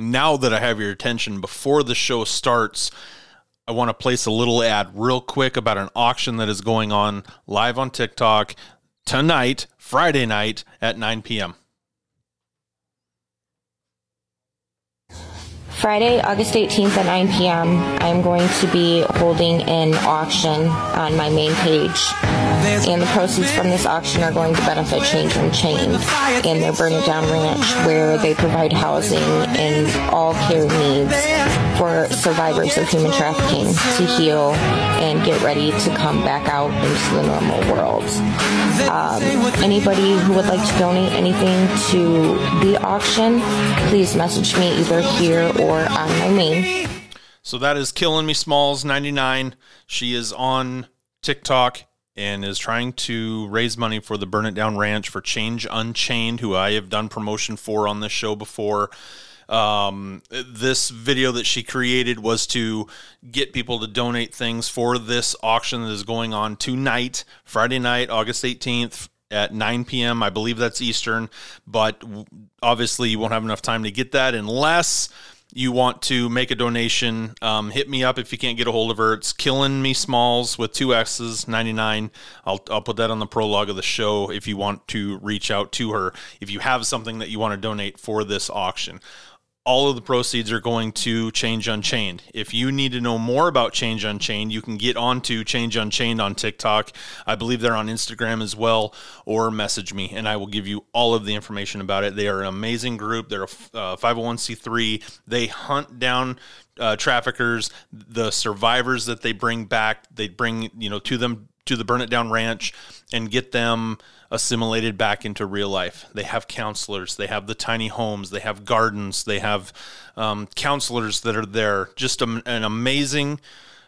now that I have your attention, before the show starts, I want to place a little ad real quick about an auction that is going on live on TikTok tonight, Friday night at 9 p.m. Friday, August 18th at 9 p.m., I'm going to be holding an auction on my main page. And the proceeds from this auction are going to benefit Change Unchained and their Burn It Down Ranch, where they provide housing and all care needs for survivors of human trafficking to heal and get ready to come back out into the normal world. Um, anybody who would like to donate anything to the auction, please message me either here or on my main. So that is Killing Me Smalls 99. She is on TikTok and is trying to raise money for the Burn It Down Ranch for Change Unchained, who I have done promotion for on this show before. Um, this video that she created was to get people to donate things for this auction that is going on tonight, Friday night, August 18th at 9 p.m. I believe that's Eastern, but obviously you won't have enough time to get that unless you want to make a donation, um, hit me up if you can't get a hold of her. It's Killing Me Smalls with two X's, 99. I'll, I'll put that on the prologue of the show if you want to reach out to her. If you have something that you want to donate for this auction all of the proceeds are going to Change Unchained. If you need to know more about Change Unchained, you can get onto Change Unchained on TikTok. I believe they're on Instagram as well, or message me, and I will give you all of the information about it. They are an amazing group. They're a uh, 501c3. They hunt down uh, traffickers, the survivors that they bring back. They bring you know to them to the Burn It Down Ranch and get them assimilated back into real life. They have counselors, they have the tiny homes, they have gardens, they have um, counselors that are there. Just a, an amazing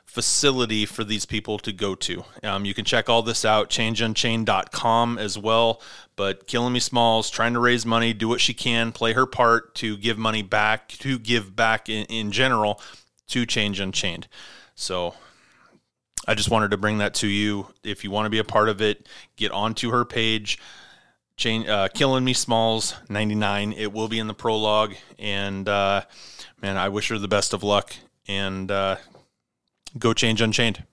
facility for these people to go to. Um, you can check all this out, changeunchained.com as well. But Killing Me Smalls, trying to raise money, do what she can, play her part to give money back, to give back in, in general to Change Unchained. So I just wanted to bring that to you. If you want to be a part of it, get onto her page. Chain, uh, Killing Me Smalls 99. It will be in the prologue. And uh, man, I wish her the best of luck. And uh, go change Unchained.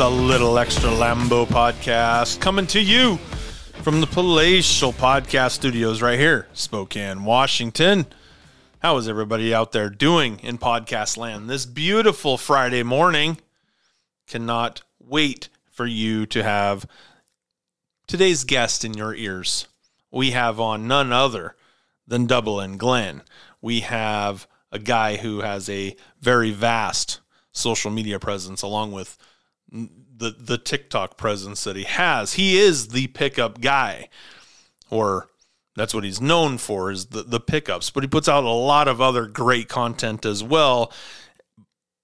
A little extra Lambo podcast coming to you from the Palatial Podcast Studios right here, Spokane, Washington. How is everybody out there doing in podcast land this beautiful Friday morning? Cannot wait for you to have today's guest in your ears. We have on none other than Double N Glenn. We have a guy who has a very vast social media presence along with the the TikTok presence that he has. He is the pickup guy, or that's what he's known for is the the pickups. But he puts out a lot of other great content as well.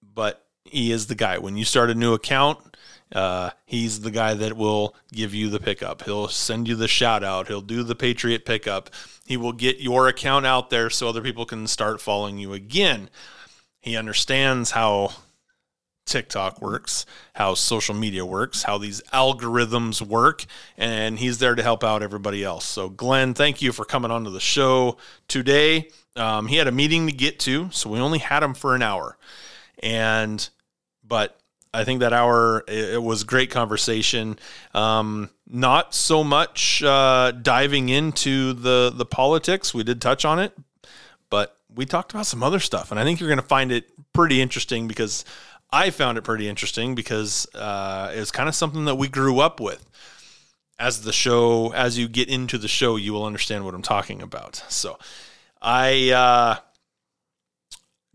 But he is the guy. When you start a new account, uh, he's the guy that will give you the pickup. He'll send you the shout out. He'll do the Patriot pickup. He will get your account out there so other people can start following you again. He understands how TikTok works, how social media works, how these algorithms work, and he's there to help out everybody else. So, Glenn, thank you for coming onto the show today. Um, he had a meeting to get to, so we only had him for an hour, and but I think that hour it, was great conversation. Um, not so much uh, diving into the the politics. We did touch on it, but we talked about some other stuff, and I think you're going to find it pretty interesting because I found it pretty interesting because uh, it's kind of something that we grew up with. As the show, as you get into the show, you will understand what I'm talking about. So, I uh,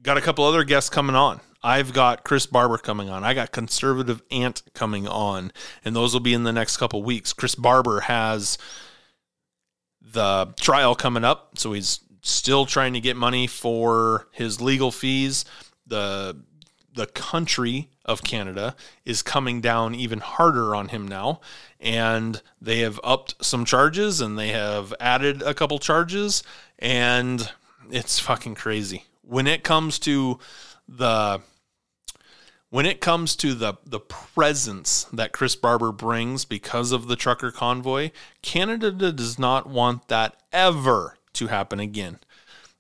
got a couple other guests coming on. I've got Chris Barber coming on. I got Conservative Ant coming on, and those will be in the next couple weeks. Chris Barber has the trial coming up, so he's still trying to get money for his legal fees. The the country of Canada is coming down even harder on him now. And they have upped some charges and they have added a couple charges. And it's fucking crazy. When it comes to the when it comes to the the presence that Chris Barber brings because of the trucker convoy, Canada does not want that ever to happen again.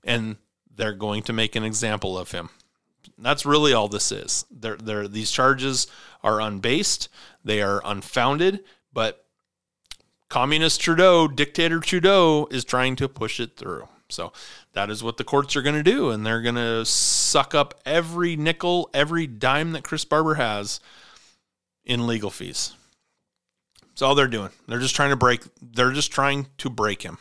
And they're going to make an example of him. That's really all this is. They're, they're, these charges are unbased, they are unfounded, but communist Trudeau, dictator Trudeau, is trying to push it through. So that is what the courts are going to do. And they're going to suck up every nickel, every dime that Chris Barber has in legal fees. That's all they're doing. They're just trying to break, they're just trying to break him.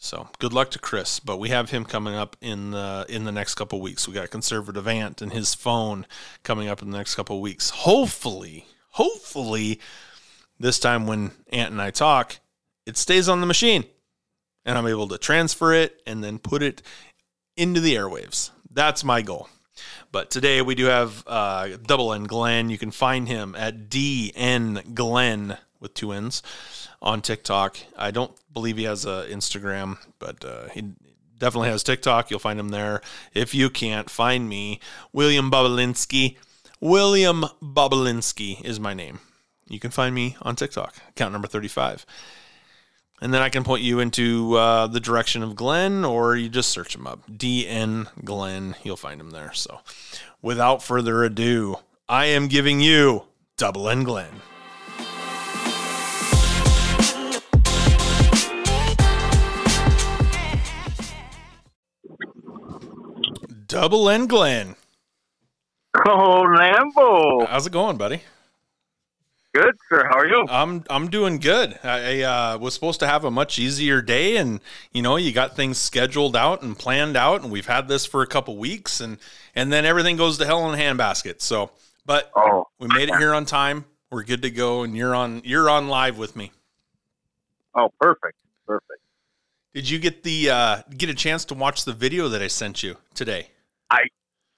So good luck to Chris, but we have him coming up in the in the next couple weeks. We got conservative Ant and his phone coming up in the next couple weeks. Hopefully, hopefully, this time when Ant and I talk, it stays on the machine, and I'm able to transfer it and then put it into the airwaves. That's my goal. But today we do have uh, Double N Glenn. You can find him at DN Glenn with two N's on TikTok. I don't believe he has a Instagram, but uh, he definitely has TikTok. You'll find him there. If you can't find me, William Bobulinski. William Bobulinski is my name. You can find me on TikTok, account number 35. And then I can point you into uh, the direction of Glenn, or you just search him up. DN Glenn. You'll find him there. So without further ado, I am giving you Double N Glenn. Double N Glenn. Oh, Lambo. How's it going, buddy? Good, sir. How are you? I'm I'm doing good. I, I uh, was supposed to have a much easier day, and you know, you got things scheduled out and planned out, and we've had this for a couple weeks, and and then everything goes to hell in a handbasket. So, but oh. we made it here on time. We're good to go, and you're on you're on live with me. Oh, perfect, perfect. Did you get the uh, get a chance to watch the video that I sent you today? I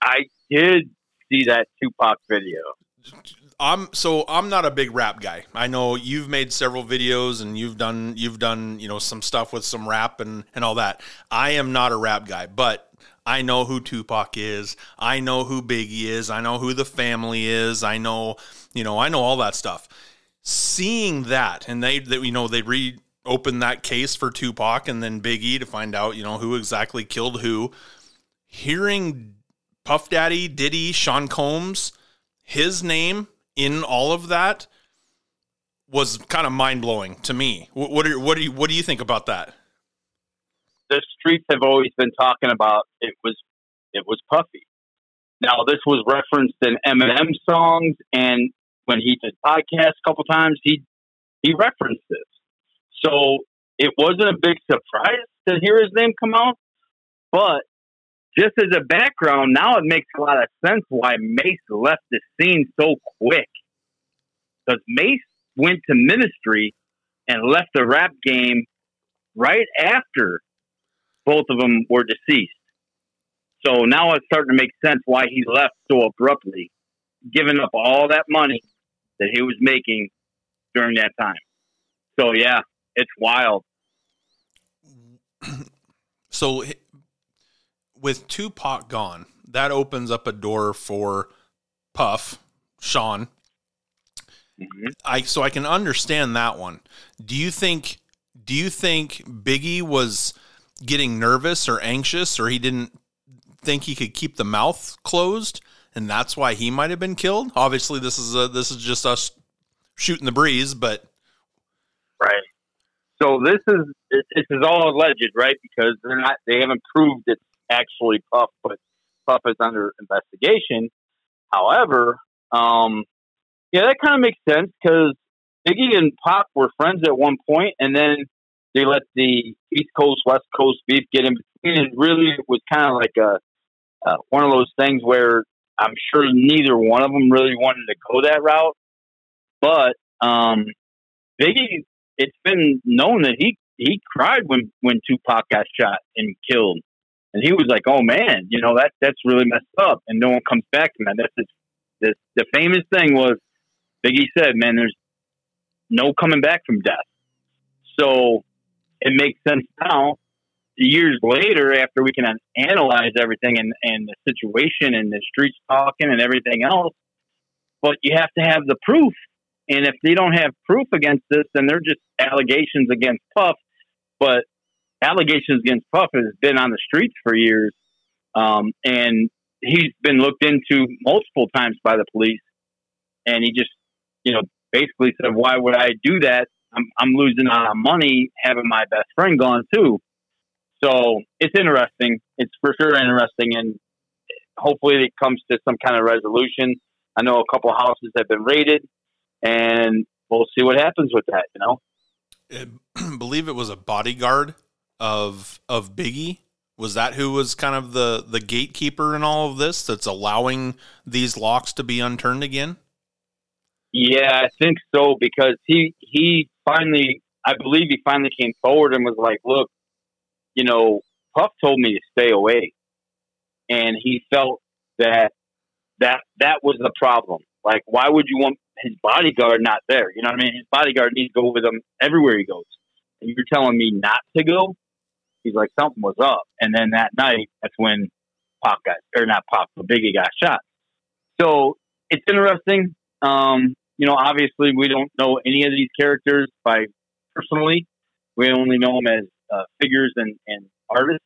I did see that Tupac video. I'm so I'm not a big rap guy. I know you've made several videos and you've done you've done, you know, some stuff with some rap and and all that. I am not a rap guy, but I know who Tupac is. I know who Biggie is. I know who the family is. I know, you know, I know all that stuff. Seeing that and they, they you know, they reopen that case for Tupac and then Biggie to find out, you know, who exactly killed who hearing Puff Daddy, Diddy, Sean Combs, his name in all of that was kind of mind blowing to me. What, are, what do you what do you think about that? The streets have always been talking about it was it was Puffy. Now this was referenced in Eminem songs, and when he did podcasts a couple times, he he referenced this. So it wasn't a big surprise to hear his name come out, but just as a background, now it makes a lot of sense why Mase left the scene so quick. Because Mase went to ministry and left the rap game right after both of them were deceased. So now it's starting to make sense why he left so abruptly, giving up all that money that he was making during that time. So yeah, it's wild. So with Tupac gone, that opens up a door for Puff, Sean. Mm-hmm. I so I can understand that one. Do you think do you think Biggie was getting nervous or anxious or he didn't think he could keep the mouth closed and that's why he might have been killed? Obviously this is a, this is just us shooting the breeze, but right. So this is this is all alleged, right? Because they're not they haven't proved it's actually Puff, but Puff is under investigation. However, um, yeah, that kind of makes sense because Biggie and Pac were friends at one point, and then they let the East Coast West Coast beef get in between, and really it was kind of like a uh, one of those things where I'm sure neither one of them really wanted to go that route. But um, Biggie, it's been known that he he cried when when Tupac got shot and killed. And he was like, "Oh man, you know that that's really messed up." And no one comes back to me. That's this, this the famous thing was Biggie said, "Man, there's no coming back from death." So it makes sense now. Years later, after we can analyze everything and, and the situation and the streets talking and everything else, but you have to have the proof. And if they don't have proof against this, then they're just allegations against Puff. But allegations against Puff has been on the streets for years, um, and he's been looked into multiple times by the police. And he just, you know, basically said, "Why would I do that? I'm, I'm losing out on money having my best friend gone too." So it's interesting. It's for sure interesting, and hopefully it comes to some kind of resolution. I know a couple houses have been raided, and we'll see what happens with that. You know, I believe it was a bodyguard of of Biggie. Was that who was kind of the the gatekeeper in all of this? That's allowing these locks to be unturned again. Yeah, I think so because he he finally, I believe he finally came forward and was like, "Look, you know, Puff told me to stay away," and he felt that that that was the problem. Like, why would you want his bodyguard not there? You know what I mean? His bodyguard needs to go with him everywhere he goes. And you're telling me not to go? He's like, something was up. And then that night, that's when Pac got, or not Pac, but Biggie got shot. So it's interesting. Um, you know, obviously we don't know any of these characters by personally. We only know them as uh, figures and, and artists.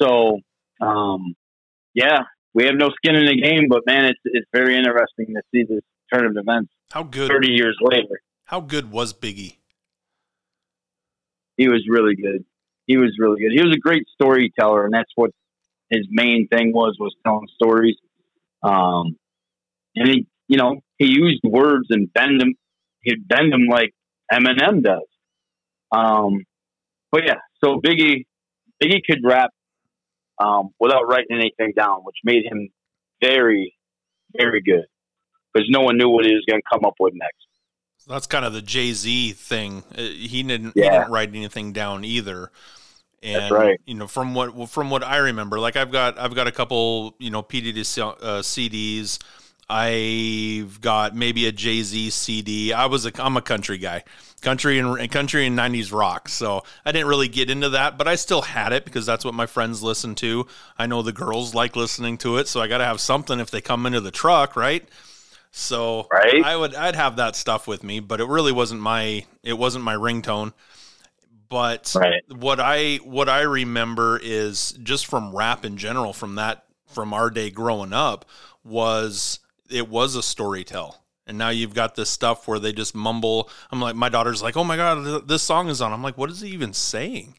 So, um, yeah, we have no skin in the game, but man, it's it's very interesting to see this turn of events. How good? Thirty years later. How good was Biggie? He was really good. He was really good. He was a great storyteller, and that's what his main thing was was telling stories. Um, and he, you know, he used words and bend them. He'd bend them like Eminem does. Um, but yeah, so Biggie, Biggie could rap um, without writing anything down, which made him very, very good because no one knew what he was going to come up with next. That's kind of the Jay Z thing. Uh, he didn't, yeah. he didn't write anything down either. And, That's right. You know, from what from what I remember, like I've got I've got a couple you know PDD uh, CDs. I've got maybe a Jay Z CD. I was a I'm a country guy country and country and 90s rock. So I didn't really get into that, but I still had it because that's what my friends listen to. I know the girls like listening to it, so I got to have something if they come into the truck, right? So right. I would I'd have that stuff with me, but it really wasn't my it wasn't my ringtone. But right. what I what I remember is just from rap in general from that from our day growing up was it was a story tell and now you've got this stuff where they just mumble. I'm like, my daughter's like, oh my god, this song is on. I'm like, what is he even saying?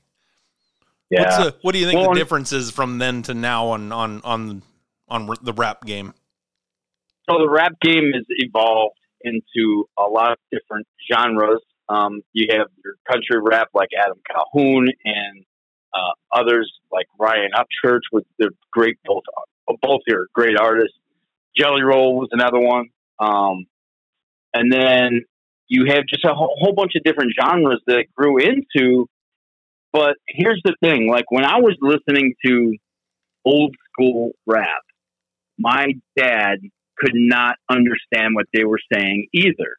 Yeah. The, what do you think well, the difference is from then to now on on on on the rap game? So the rap game has evolved into a lot of different genres. Um, you have your country rap like Adam Calhoun and uh, others like Ryan Upchurch with the great both both your great artists. Jelly Roll was another one. Um, and then you have just a whole, whole bunch of different genres that it grew into. But here's the thing: like when I was listening to old school rap, my dad could not understand what they were saying either.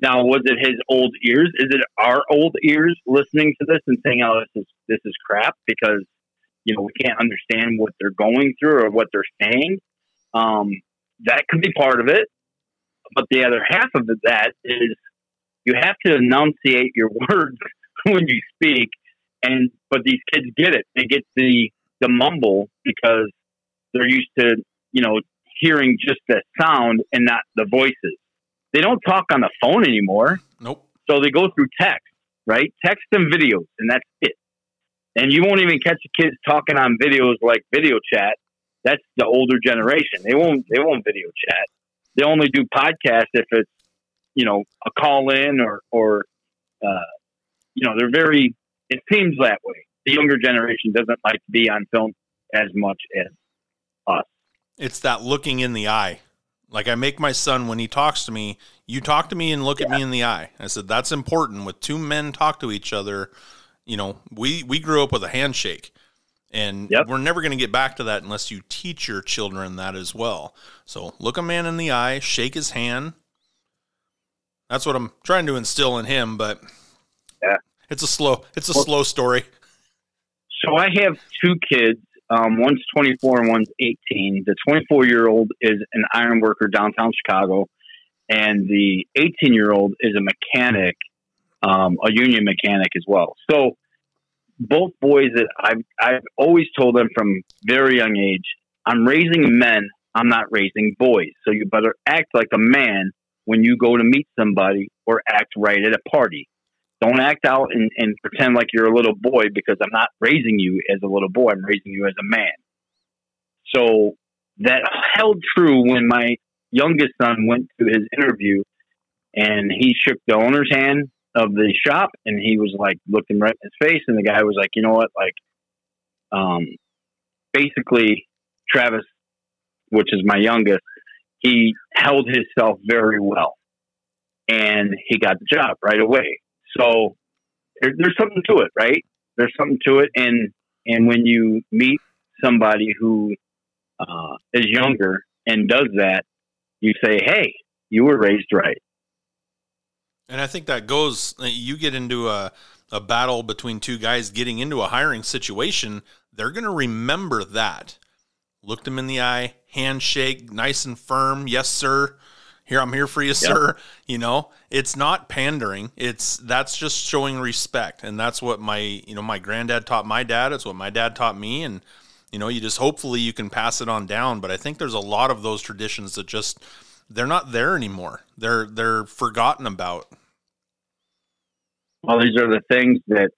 Now, was it his old ears? Is it our old ears listening to this and saying, "Oh, this is this is crap," because you know we can't understand what they're going through or what they're saying? Um, that could be part of it but the other half of that is you have to enunciate your words when you speak, and but these kids get it. They get the the mumble because they're used to you know hearing just the sound and not the voices. They don't talk on the phone anymore. Nope. So they go through text, right? Text and videos, and that's it. And you won't even catch the kids talking on videos like video chat. That's the older generation. They won't. They won't video chat they only do podcasts if it's you know a call in or or uh, you know they're very. It seems that way. The younger generation doesn't like to be on film as much as us. It's that looking in the eye. Like I make my son when he talks to me, you talk to me and look yeah. at me in the eye. I said that's important. With two men talk to each other, you know, we we grew up with a handshake. And yep. we're never going to get back to that unless you teach your children that as well. So look a man in the eye, shake his hand. That's what I'm trying to instill in him, but yeah. it's a slow it's a well, slow story. So I have two kids. Um, one's 24 and one's 18. The 24 year old is an iron worker downtown Chicago, and the 18 year old is a mechanic, um, a union mechanic as well. So both boys that I've I've always told them from very young age, I'm raising men. I'm not raising boys. So you better act like a man when you go to meet somebody or act right at a party. Don't act out and, and pretend like you're a little boy because I'm not raising you as a little boy. I'm raising you as a man. So that held true when my youngest son went to his interview and he shook the owner's hand of the shop and he was like looking right in his face and the guy was like, you know what, like um basically Travis, which is my youngest, he held himself very well and he got the job right away. So there, there's something to it, right? There's something to it, and and when you meet somebody who uh, is younger and does that, you say, "Hey, you were raised right." And I think that goes. You get into a a battle between two guys getting into a hiring situation. They're going to remember that. Looked them in the eye, handshake, nice and firm. Yes, sir here i'm here for you sir. You know it's not pandering. It's that's just showing respect. And that's what my you know my granddad taught my dad. It's what my dad taught me. And you know you just hopefully you can pass it on down. But i think there's a lot of those traditions that just they're not there anymore. They're they're forgotten about. Well these are the things that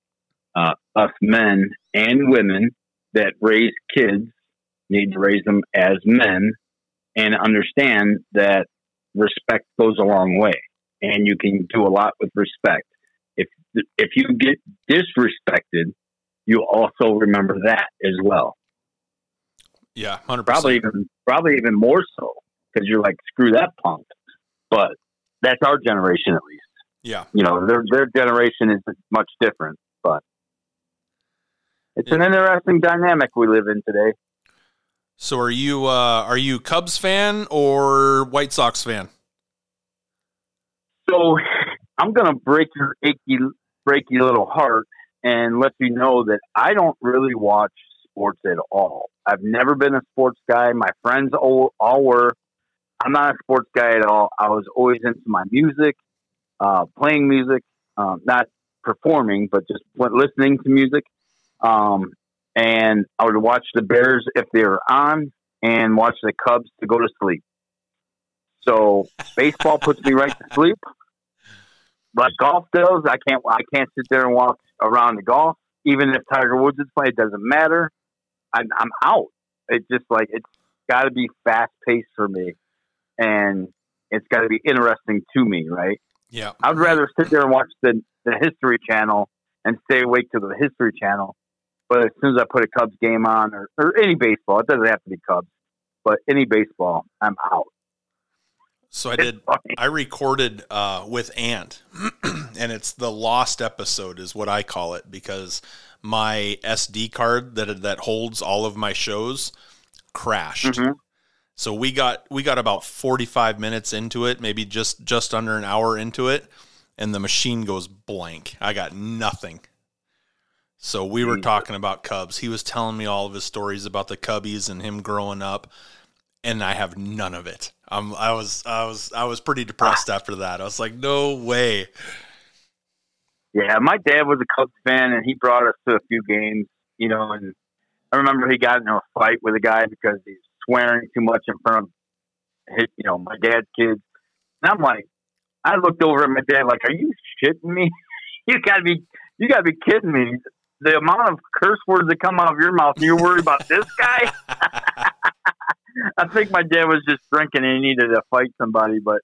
uh, us men and women that raise kids need to raise them as men and understand that respect goes a long way, and you can do a lot with respect. If if you get disrespected, you also remember that as well. Yeah, 100%. probably even probably even more so because you're like screw that punk. But that's our generation at least. Yeah, you know their their generation is much different, but it's an interesting dynamic we live in today. So are you uh, are you Cubs fan or White Sox fan? So I'm gonna break your achy breaky little heart and let you know that I don't really watch sports at all. I've never been a sports guy. My friends all, all were. I'm not a sports guy at all. I was always into my music, uh, playing music, um, not performing, but just listening to music. Um, and I would watch the Bears if they were on, and watch the Cubs to go to sleep. So baseball puts me right to sleep, but golf does. I can't. I can't sit there and walk around the golf. Even if Tiger Woods is playing, it doesn't matter. I'm, I'm out. It's just like it's got to be fast paced for me, and it's got to be interesting to me, right? Yeah. I'd rather sit there and watch the the History Channel and stay awake to the History Channel but as soon as I put a Cubs game on or, or any baseball, it doesn't have to be Cubs, but any baseball, I'm out. So I did. I recorded uh, with Ant, and it's the lost episode, is what I call it, because my SD card that that holds all of my shows crashed. Mm-hmm. So we got we got about forty five minutes into it, maybe just just under an hour into it, and the machine goes blank. I got nothing. So we were talking about Cubs. He was telling me all of his stories about the Cubbies and him growing up, and I have none of it. Um, I was I was I was pretty depressed after that. I was like, no way. Yeah, my dad was a Cubs fan, and he brought us to a few games. You know, and I remember he got in a fight with a guy because he's swearing too much in front of his, you know, my dad's kids. And I'm like, I looked over at my dad like, "Are you shitting me? you gotta be, you gotta be kidding me!" The amount of curse words that come out of your mouth, you're worried about this guy. I think my dad was just drinking and he needed to fight somebody, but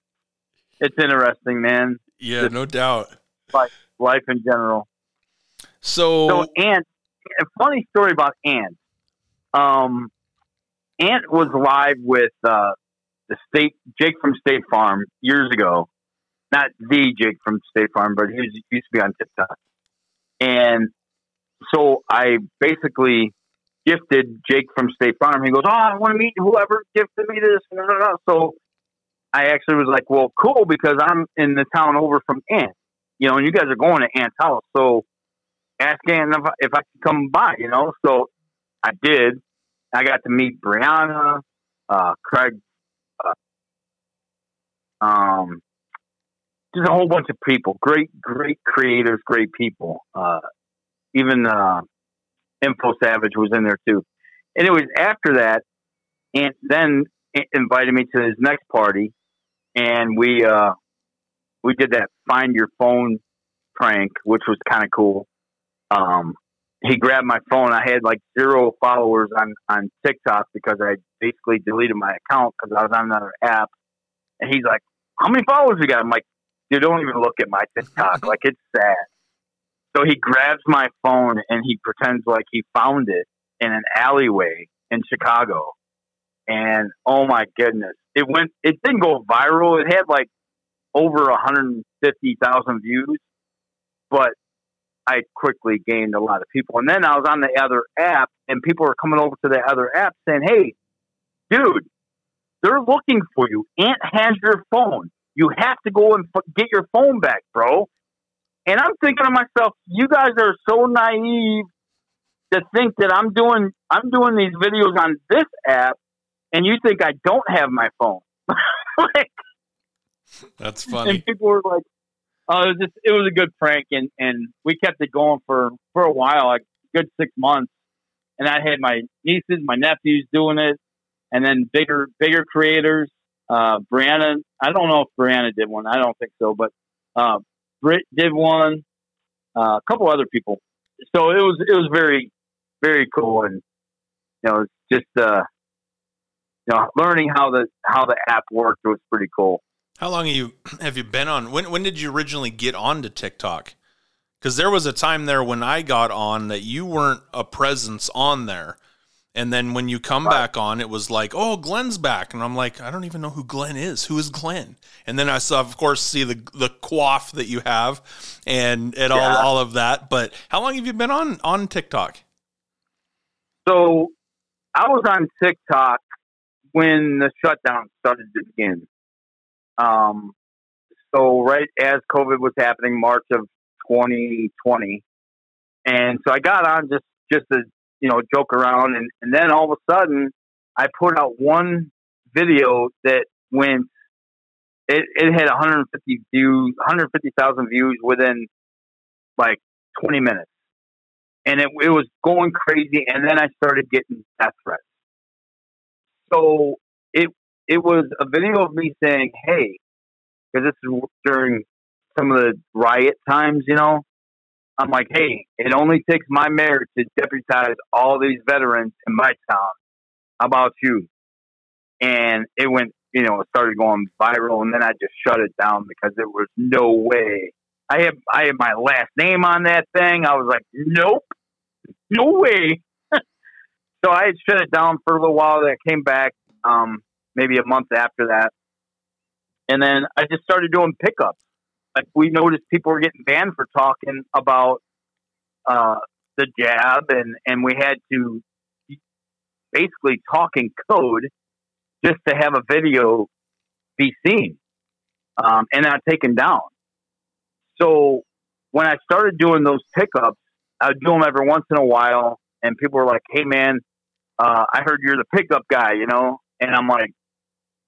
it's interesting, man. Yeah, just no doubt. Life, life in general. So, so Ant, a funny story about Ant. Um, Ant was live with uh, the state Jake from State Farm years ago. Not the Jake from State Farm, but he was, used to be on TikTok. And so I basically gifted Jake from State Farm. He goes, "Oh, I want to meet whoever gifted me this." So I actually was like, "Well, cool," because I'm in the town over from Ant, you know, and you guys are going to Ant's house, so ask Ant if I, if I could come by, you know. So I did. I got to meet Brianna, uh, Craig, uh, um, just a whole bunch of people, great, great creators, great people. Uh, even uh, Info Savage was in there too. And it was after that, and then invited me to his next party, and we uh, we did that find your phone prank, which was kind of cool. Um, he grabbed my phone. I had like zero followers on on TikTok because I basically deleted my account because I was on another app. And he's like, "How many followers you got?" I'm like, "Dude, don't even look at my TikTok. like it's sad." So he grabs my phone and he pretends like he found it in an alleyway in Chicago. And oh my goodness, it went, it didn't go viral. It had like over 150,000 views, but I quickly gained a lot of people. And then I was on the other app and people were coming over to the other app saying, Hey, dude, they're looking for you. Ant has your phone. You have to go and get your phone back, bro. And I'm thinking to myself, you guys are so naive to think that I'm doing I'm doing these videos on this app, and you think I don't have my phone. like, That's funny. And people were like, "Oh, it was just it was a good prank," and and we kept it going for for a while, like good six months. And I had my nieces, my nephews doing it, and then bigger bigger creators. Uh, Brianna, I don't know if Brianna did one. I don't think so, but uh, Britt did one, uh, a couple other people. So it was it was very very cool, and you know, just uh, you know, learning how the how the app worked was pretty cool. How long have you have you been on? When when did you originally get onto TikTok? Because there was a time there when I got on that you weren't a presence on there. And then when you come right. back on, it was like, oh, Glenn's back. And I'm like, I don't even know who Glenn is. Who is Glenn? And then I saw, of course, see the the quaff that you have and and yeah. all, all of that. But how long have you been on, on TikTok? So I was on TikTok when the shutdown started to begin. Um, so right as COVID was happening, March of 2020. And so I got on just, just to you know, joke around. And, and then all of a sudden, I put out one video that went, it, it had 150 views, 150,000 views within like 20 minutes. And it, it was going crazy. And then I started getting death threats. So it, it was a video of me saying, Hey, because this is during some of the riot times, you know, I'm like, hey, it only takes my mayor to deputize all these veterans in my town. How about you? And it went, you know, it started going viral, and then I just shut it down because there was no way. I have I have my last name on that thing. I was like, nope, no way. so I had shut it down for a little while. That came back, um, maybe a month after that, and then I just started doing pickups like we noticed people were getting banned for talking about uh, the jab, and and we had to basically talk in code just to have a video be seen um, and not taken down. So when I started doing those pickups, I would do them every once in a while, and people were like, "Hey, man, uh, I heard you're the pickup guy," you know, and I'm like,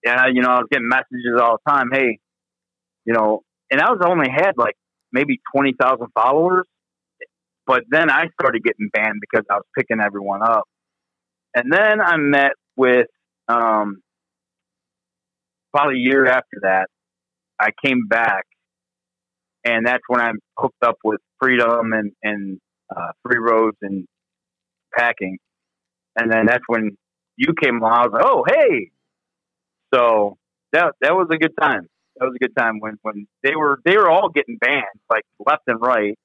"Yeah, you know, I was getting messages all the time. Hey, you know, and I was only had like maybe twenty thousand followers. But then I started getting banned because I was picking everyone up. And then I met with um, probably a year after that. I came back, and that's when I hooked up with Freedom and and uh, Free Roads and packing. And then that's when you came along. I was like, oh hey. So that that was a good time that was a good time when when they were they were all getting banned like left and right,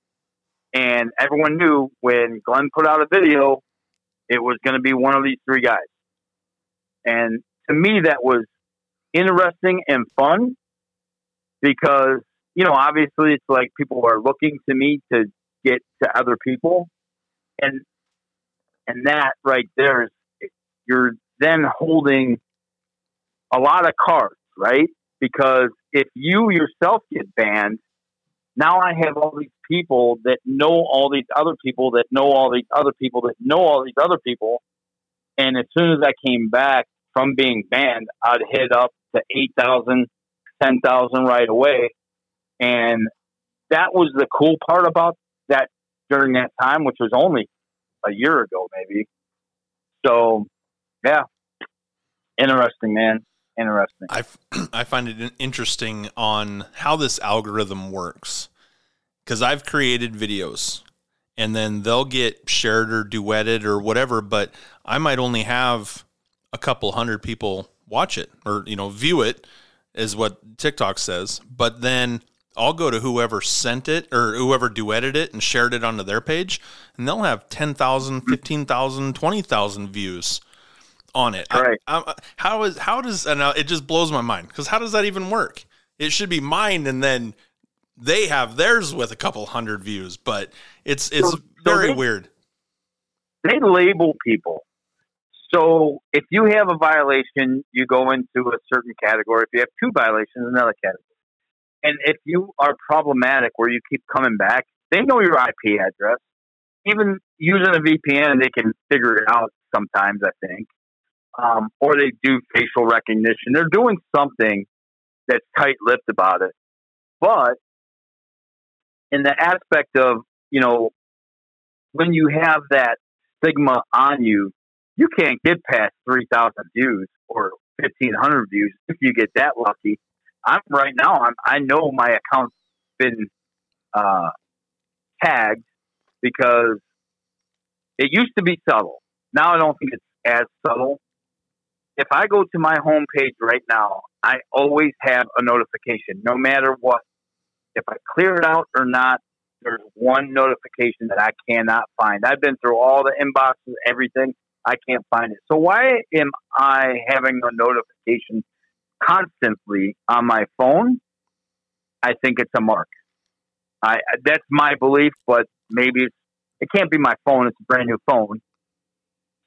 and everyone knew when Glenn put out a video, it was going to be one of these three guys. And to me, that was interesting and fun because you know obviously it's like people are looking to me to get to other people, and And that right there is you're then holding a lot of cards, right? Because if you yourself get banned, now I have all these people that know all these other people that know all these other people that know all these other people. And as soon as I came back from being banned, I'd hit up to 8,000, 10,000 right away. And that was the cool part about that during that time, which was only a year ago, maybe. So, yeah, interesting, man. Interesting. I, I find it interesting on how this algorithm works because I've created videos and then they'll get shared or duetted or whatever, but I might only have a couple hundred people watch it or, you know, view it, is what TikTok says. But then I'll go to whoever sent it or whoever duetted it and shared it onto their page, and they'll have 10,000, 15,000, 20,000 views on it. Right. I, I, how is how does and it just blows my mind because how does that even work? It should be mine, and then they have theirs with a couple hundred views, but it's it's so, very so they, weird. They label people. So if you have a violation, you go into a certain category. If you have two violations, another category. And if you are problematic where you keep coming back, they know your IP address. Even using a VPN, they can figure it out sometimes, I think. Um, or they do facial recognition. They're doing something that's tight lipped about it. But in the aspect of, you know, when you have that stigma on you, you can't get past 3,000 views or 1,500 views if you get that lucky. I'm right now. I'm, I know my account's been uh, tagged because it used to be subtle. Now I don't think it's as subtle. If I go to my homepage right now, I always have a notification, no matter what. If I clear it out or not, there's one notification that I cannot find. I've been through all the inboxes, everything. I can't find it. So why am I having a notification constantly on my phone? I think it's a mark. I that's my belief, but maybe it can't be my phone. It's a brand new phone.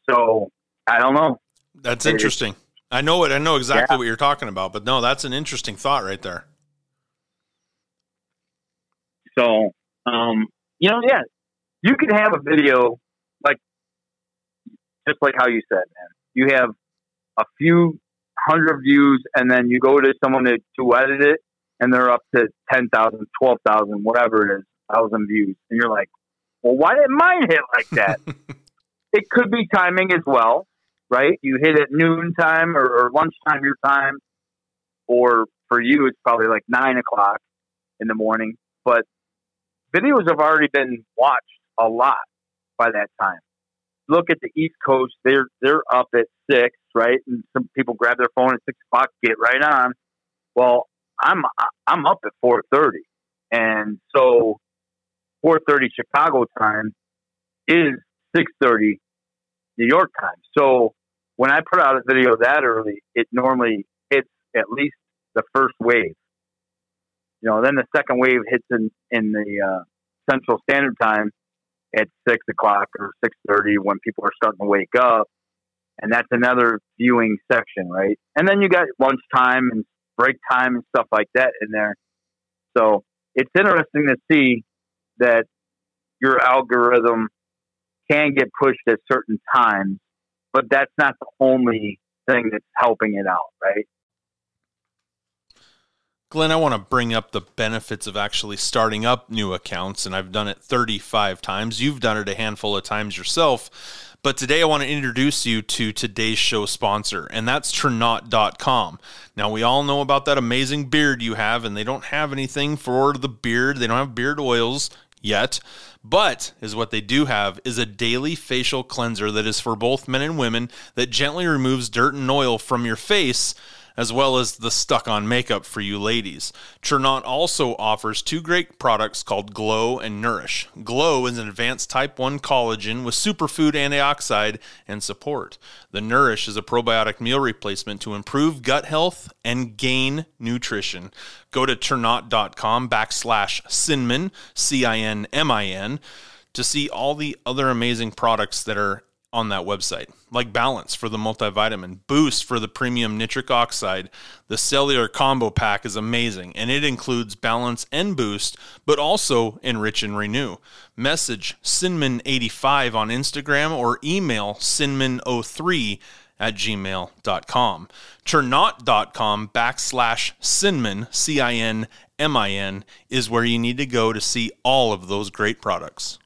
So I don't know. That's interesting. I know it. I know exactly yeah. what you're talking about, but no, that's an interesting thought right there. So, um, you know, yeah, you can have a video like just like how you said, man. You have a few hundred views, and then you go to someone to, to edit it, and they're up to 10,000, 12,000, whatever it is, thousand views. And you're like, well, why didn't mine hit like that? it could be timing as well, right? You hit at noon time or, or lunchtime your time, or for you, it's probably like nine o'clock in the morning. But videos have already been watched a lot by that time look at the East Coast, they're they're up at six, right? And some people grab their phone at six o'clock, get right on. Well, I'm I'm up at four thirty, and so four thirty Chicago time is six thirty New York time. So when I put out a video that early, it normally hits at least the first wave. You know, then the second wave hits in in the uh, Central Standard Time at six o'clock or six thirty when people are starting to wake up, and that's another viewing section, right? And then you got lunchtime and break time and stuff like that in there. So it's interesting to see that your algorithm can get pushed at certain times, but that's not the only thing that's helping it out, right? Glenn, I want to bring up the benefits of actually starting up new accounts, and I've done it 35 times. You've done it a handful of times yourself. But today I want to introduce you to today's show sponsor, and that's Tranont.com. Now, we all know about that amazing beard you have, and they don't have anything for the beard. They don't have beard oils yet. But is what they do have is a daily facial cleanser that is for both men and women that gently removes dirt and oil from your face as well as the stuck on makeup for you ladies. Tranont also offers two great products called Glow and Nourish. Glow is an advanced type 1 collagen with superfood antioxidant and support. The Nourish is a probiotic meal replacement to improve gut health and gain nutrition. Go to tranont.com backslash Cinmin, C I N M I N, to see all the other amazing products that are on that website, like Balance for the multivitamin, Boost for the premium nitric oxide. The cellular combo pack is amazing, and it includes Balance and Boost, but also Enrich and Renew. Message Cinmin85 on Instagram or email cinmin03 at gmail.com. Tranont.com backslash Cinmin, C I N M I N, is where you need to go to see all of those great products.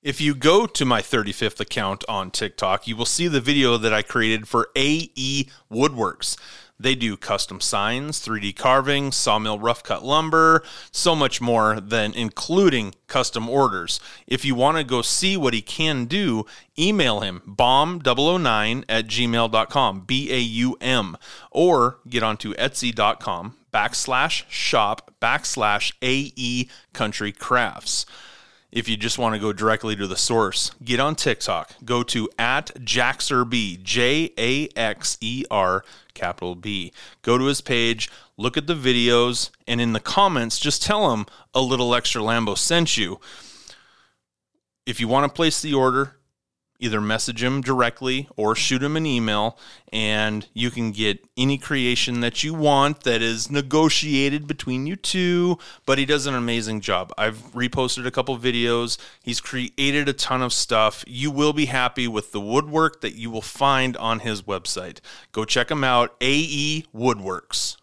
If you go to my 35th account on TikTok, you will see the video that I created for AE Woodworks. They do custom signs, 3D carving, sawmill rough cut lumber, so much more than including custom orders. If you want to go see what he can do, email him baum009 at gmail.com, B A U M, or get onto etsy.com backslash shop backslash AE Custom Crafts if you just want to go directly to the source, get on TikTok. Go to at Jaxer J A X E R, capital B. Go to his page, look at the videos, and in the comments, just tell him a little extra Lambo sent you. If you want to place the order, either message him directly or shoot him an email and you can get any creation that you want that is negotiated between you two but he does an amazing job. I've reposted a couple videos. He's created a ton of stuff. You will be happy with the woodwork that you will find on his website. Go check him out ae woodworks.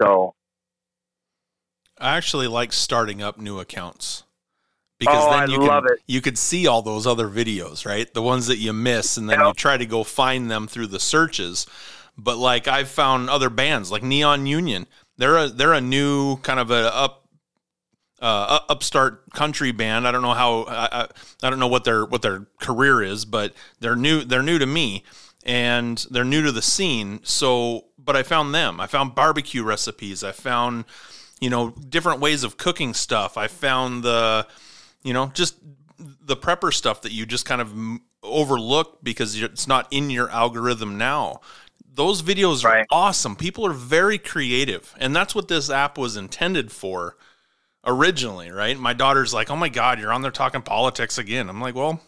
So i actually like starting up new accounts because oh, then you I can you could see all those other videos, right? The ones that you miss, and then yep. you try to go find them through the searches. But like I've found other bands like Neon Union. They're a they're a new kind of a up uh, upstart country band. I don't know how I, I don't know what their what their career is, but they're new they're new to me and they're new to the scene. So, but I found them. I found barbecue recipes. I found you know different ways of cooking stuff. I found the you know, just the prepper stuff that you just kind of overlook because it's not in your algorithm now. Those videos right. are awesome. People are very creative, and that's what this app was intended for originally, right? My daughter's like, "Oh my god, you're on there talking politics again." I'm like, "Well,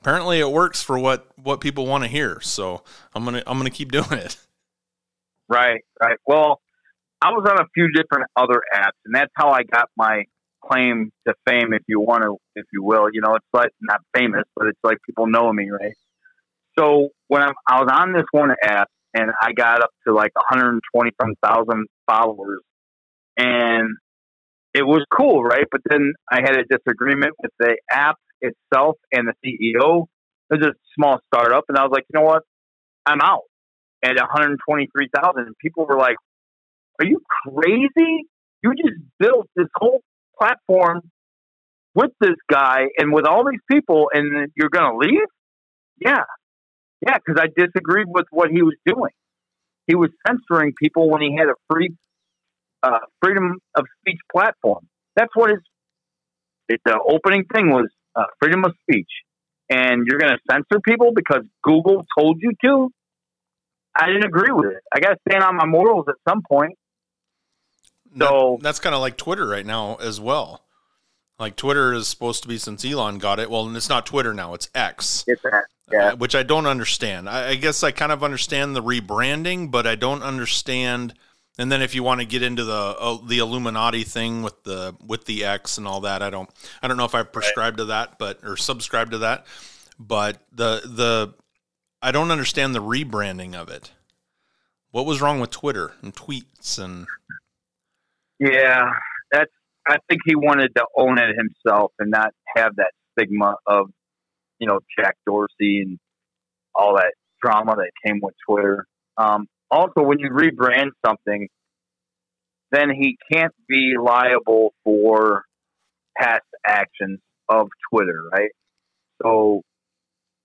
apparently it works for what what people want to hear, so I'm gonna I'm gonna keep doing it." Right, right. Well, I was on a few different other apps, and that's how I got my claim to fame, if you want to, if you will. You know, it's like not famous, but it's like people know me, right? So when I'm, I was on this one app and I got up to like 120,000 followers, and it was cool, right? But then I had a disagreement with the app itself and the CEO. It was a small startup, and I was like, you know what? I'm out at 123,000. People were like, "Are you crazy? You just built this whole platform with this guy and with all these people, and you're going to leave? Yeah. Yeah, because I disagreed with what he was doing. He was censoring people when he had a free uh, freedom of speech platform. That's what his the opening thing was uh, freedom of speech. And you're going to censor people because Google told you to? I didn't agree with it. I got to stand on my morals at some point. So that, that's kind of like Twitter right now as well. Like Twitter is supposed to be since Elon got it. Well, and it's not Twitter now; it's X. It's X. Yeah. Uh, which I don't understand. I, I, guess I kind of understand the rebranding, but I don't understand. And then if you want to get into the uh, the Illuminati thing with the with the X and all that, I don't I don't know if I prescribe right. to that, but or subscribe to that. But the the I don't understand the rebranding of it. What was wrong with Twitter and tweets and yeah, that's. I think he wanted to own it himself and not have that stigma of, you know, Jack Dorsey and all that drama that came with Twitter. Um, also, when you rebrand something, then he can't be liable for past actions of Twitter, right? So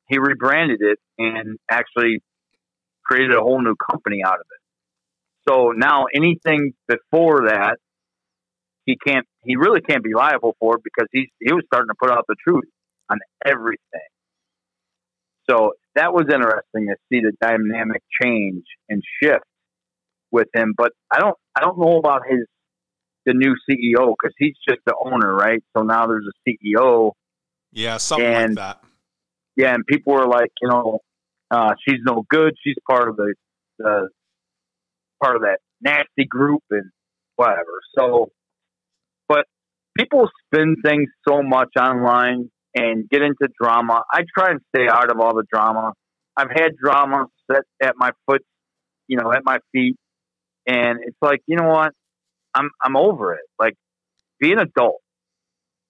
he rebranded it and actually created a whole new company out of it. So now anything before that he can't he really can't be liable for it because he's he was starting to put out the truth on everything. So that was interesting to see the dynamic change and shift with him. But I don't I don't know about his the new CEO because he's just the owner, right? So now there's a CEO Yeah, something and, like that. Yeah, and people were like, you know, uh, she's no good. She's part of the, the part of that nasty group and whatever. So, people spin things so much online and get into drama. I try and stay out of all the drama. I've had drama set at my foot, you know, at my feet, and it's like, you know what? I'm I'm over it. Like, be an adult.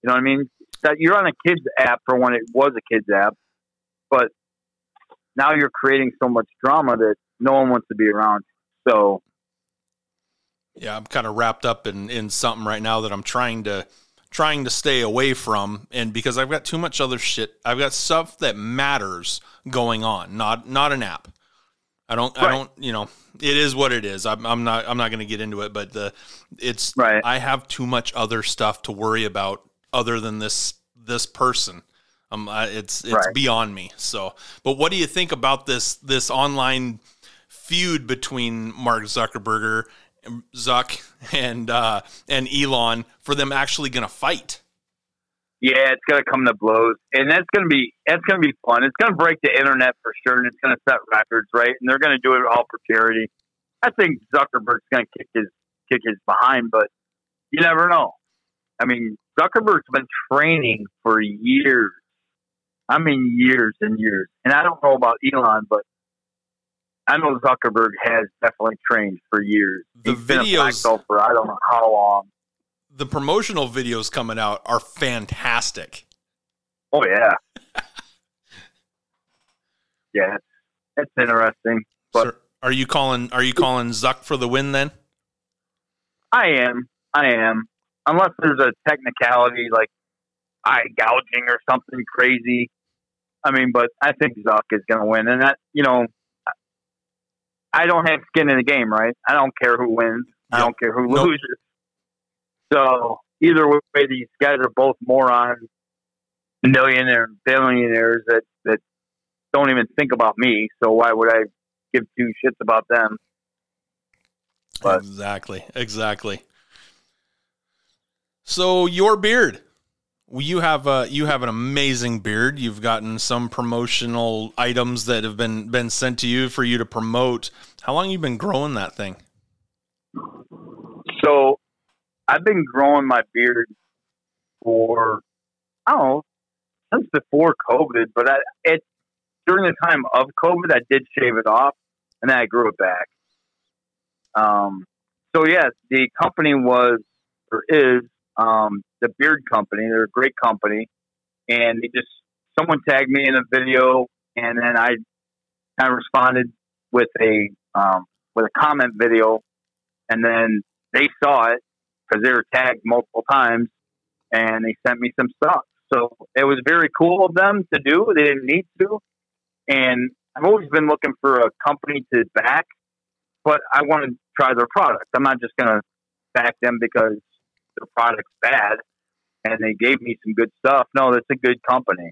You know what I mean? That you're on a kids app for when it was a kids app, but now you're creating so much drama that no one wants to be around. So, yeah, I'm kind of wrapped up in in something right now that I'm trying to trying to stay away from and because I've got too much other shit. I've got stuff that matters going on, not not an app. I don't right. I don't, you know, it is what it is. I'm, I'm not I'm not going to get into it, but the it's right. I have too much other stuff to worry about other than this this person. Um, I, it's it's right. beyond me. So, but what do you think about this this online feud between Mark Zuckerberg Zuck and uh, and Elon for them actually going to fight. Yeah, it's going to come to blows, and that's going to be that's going to be fun. It's going to break the internet for sure, and it's going to set records, right? And they're going to do it all for charity. I think Zuckerberg's going to kick his kick his behind, but you never know. I mean, Zuckerberg's been training for years. I mean, years and years. And I don't know about Elon, but I know Zuckerberg has definitely trained for years. The He's videos been a for I don't know how long. The promotional videos coming out are fantastic. Oh yeah, yeah, it's interesting. But so are you calling? Are you calling Zuck for the win then? I am. I am. Unless there's a technicality like eye gouging or something crazy. I mean, but I think Zuck is going to win, and that you know I don't have skin in the game, right? I don't care who wins. Yep. I don't care who nope. loses. So either way, these guys are both morons, millionaire, billionaires that that don't even think about me. So why would I give two shits about them? But, exactly, exactly. So your beard, you have a, you have an amazing beard. You've gotten some promotional items that have been been sent to you for you to promote. How long you been growing that thing? So, I've been growing my beard for I don't know since before COVID, but I, it during the time of COVID, I did shave it off, and then I grew it back. Um, so yes, the company was or is um, the Beard Company. They're a great company, and they just someone tagged me in a video, and then I kind of responded with a um, with a comment video, and then they saw it because they were tagged multiple times, and they sent me some stuff. So it was very cool of them to do. They didn't need to, and I've always been looking for a company to back, but I want to try their product. I'm not just going to back them because their product's bad and they gave me some good stuff. No, that's a good company.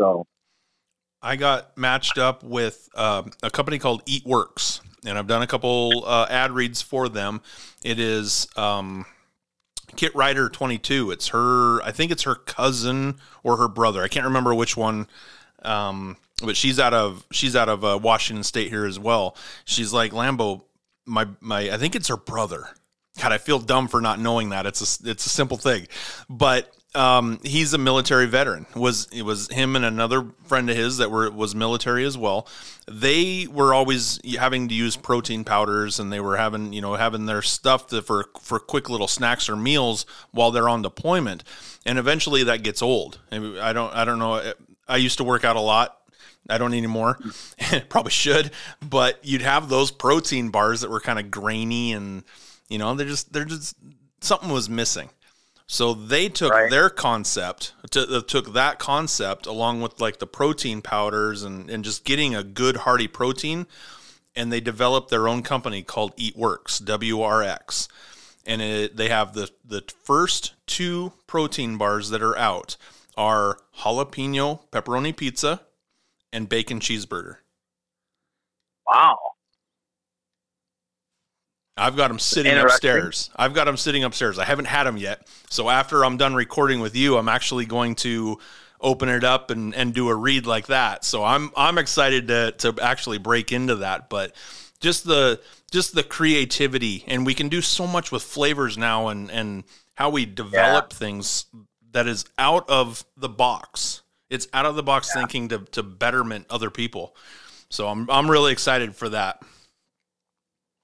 So I got matched up with uh, a company called Eatworks, and I've done a couple uh, ad reads for them. It is um, Kit Ryder 22. It's her, I think it's her cousin or her brother. I can't remember which one. Um, but she's out of she's out of uh, Washington State here as well. She's like Lambo. My my, I think it's her brother. God, I feel dumb for not knowing that. It's a it's a simple thing, but um, he's a military veteran. Was it was him and another friend of his that were was military as well. They were always having to use protein powders, and they were having you know having their stuff to, for for quick little snacks or meals while they're on deployment. And eventually that gets old. I don't I don't know. I used to work out a lot I don't anymore. Probably should, but you'd have those protein bars that were kind of grainy and you know, they're just they're just something was missing. So they took right. their concept, to, uh, took that concept along with like the protein powders and, and just getting a good hearty protein, and they developed their own company called Eatworks WRX, and it, they have the the first two protein bars that are out are jalapeno pepperoni pizza and bacon cheeseburger. Wow. I've got them sitting upstairs. I've got them sitting upstairs. I haven't had them yet. So after I'm done recording with you, I'm actually going to open it up and, and do a read like that. So I'm I'm excited to to actually break into that. But just the just the creativity and we can do so much with flavors now and and how we develop yeah. things that is out of the box. It's out of the box yeah. thinking to to betterment other people. So I'm I'm really excited for that.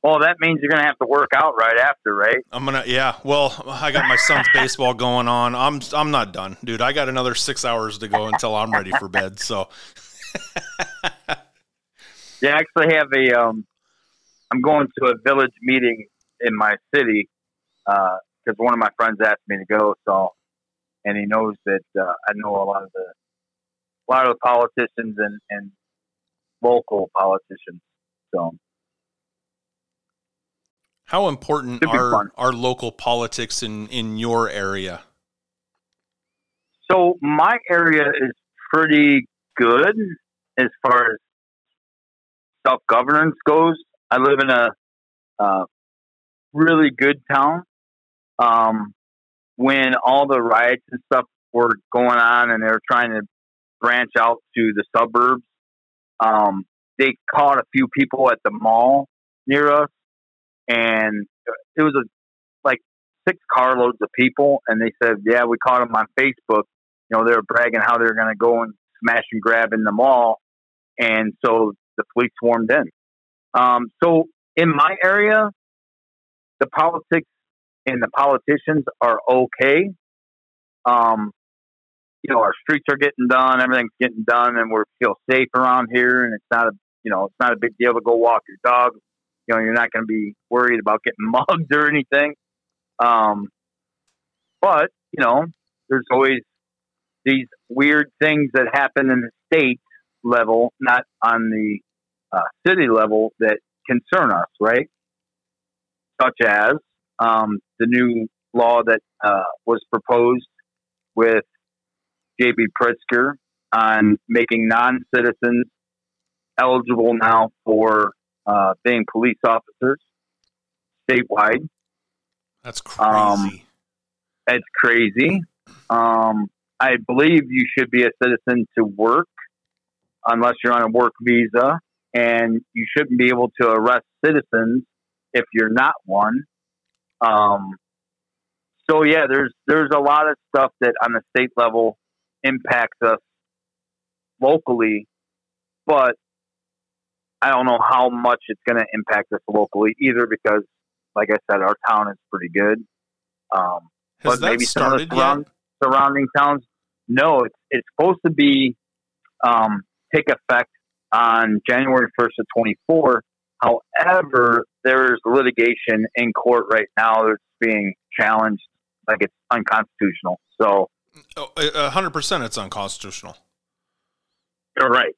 Well, that means you're gonna have to work out right after, right? I'm gonna, yeah. Well, I got my son's baseball going on. I'm, I'm not done, dude. I got another six hours to go until I'm ready for bed. So, yeah, I actually have a. Um, I'm going to a village meeting in my city because uh, one of my friends asked me to go. So, and he knows that uh, I know a lot of the, a lot of the politicians and and local politicians. So how important are are local politics in in your area? So my area is pretty good as far as self governance goes. I live in a uh, really good town. Um, when all the riots and stuff were going on, and they were trying to branch out to the suburbs, um, they caught a few people at the mall near us and it was a like six carloads of people, and they said, "Yeah, we caught them on Facebook." You know, they were bragging how they were going to go and smash and grab in the mall, and so the police swarmed in. Um, so in my area, the politics and the politicians are okay. Um, you know, our streets are getting done, everything's getting done, and we feel safe around here. And it's not a, you know, it's not a big deal to go walk your dog you know, you're not going to be worried about getting mugged or anything. Um, but you know, there's always these weird things that happen in the state level, not on the uh, city level, that concern us, right? Such as um, the new law that uh, was proposed with J.B. Pritzker on making non-citizens eligible now for uh, being police officers statewide. That's um, crazy. Um, it's crazy. Um, I believe you should be a citizen to work unless you're on a work visa, and you shouldn't be able to arrest citizens if you're not one. Um, so yeah, there's there's a lot of stuff that on the state level impacts us locally, but I don't know how much it's going to impact us locally either because, like I said, our town is pretty good. Um, Has but maybe some of the surround, surrounding towns. No, it's it's supposed to be um, take effect on January first of twenty four. However, there is litigation in court right now that's being challenged, like it's unconstitutional. So, oh, hundred percent, it's unconstitutional. You're right.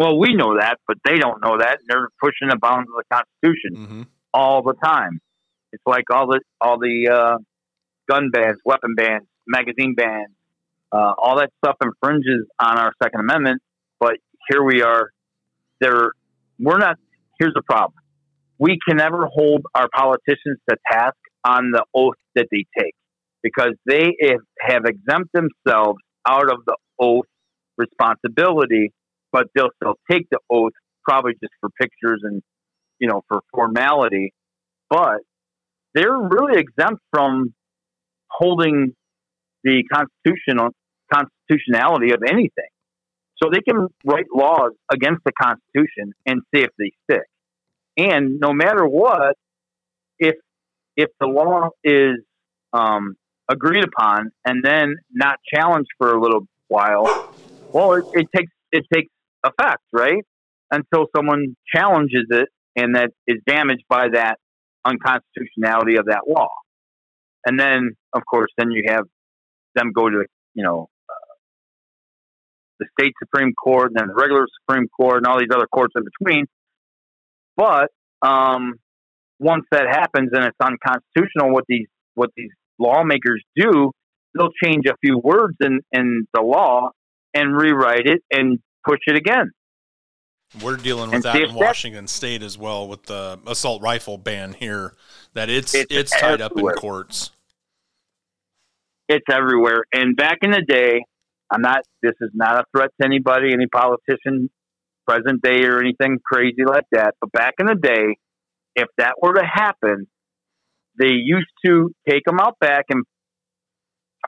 Well, we know that, but they don't know that. They're pushing the bounds of the Constitution mm-hmm. all the time. It's like all the all the uh, gun bans, weapon bans, magazine bans, uh, all that stuff infringes on our Second Amendment. But here we are. There, we're not. Here's the problem: we can never hold our politicians to task on the oath that they take because they have exempt themselves out of the oath responsibility but they'll still take the oath, probably just for pictures and you know for formality. But they're really exempt from holding the constitutional constitutionality of anything. So they can write laws against the Constitution and see if they stick. And no matter what, if if the law is um, agreed upon and then not challenged for a little while, well, it, it takes it takes effect, right? Until someone challenges it and that is damaged by that unconstitutionality of that law. And then, of course, then you have them go to, you know, uh, the state Supreme Court and then the regular Supreme Court and all these other courts in between. But um, once that happens and it's unconstitutional, what these what these lawmakers do, they'll change a few words in, in the law and rewrite it and push it again. We're dealing with that in Washington State as well with the assault rifle ban here. That it's it's, it's tied up in courts. It's everywhere. And back in the day, I'm not. This is not a threat to anybody, any politician, present day, or anything crazy like that. But back in the day, if that were to happen, they used to take them out back and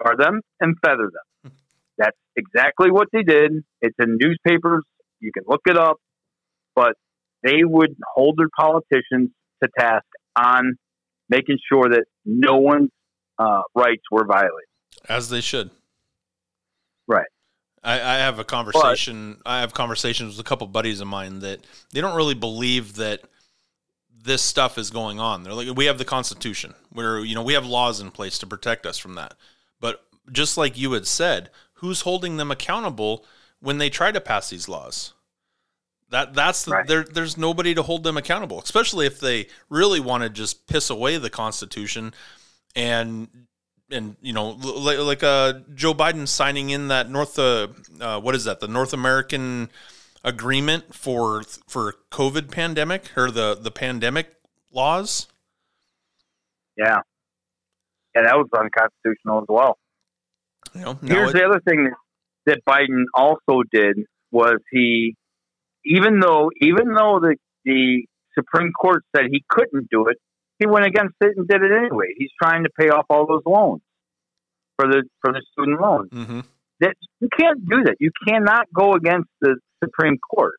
tar them and feather them. Exactly what they did. It's in newspapers. You can look it up. But they would hold their politicians to task on making sure that no one's uh, rights were violated. As they should. Right. I, I have a conversation. But, I have conversations with a couple buddies of mine that they don't really believe that this stuff is going on. They're like, we have the Constitution, where you know we have laws in place to protect us from that. But just like you had said, who's holding them accountable when they try to pass these laws? That that's the, right. there. There's nobody to hold them accountable, especially if they really want to just piss away the Constitution and and you know like, like uh, Joe Biden signing in that North uh, uh, what is that the North American agreement for for COVID pandemic or the the pandemic laws. Yeah, yeah, that was unconstitutional as well. You know, Here's it, the other thing that Biden also did was he, even though even though the the Supreme Court said he couldn't do it, he went against it and did it anyway. He's trying to pay off all those loans for the for the student loans. Mm-hmm. That you can't do that. You cannot go against the Supreme Court.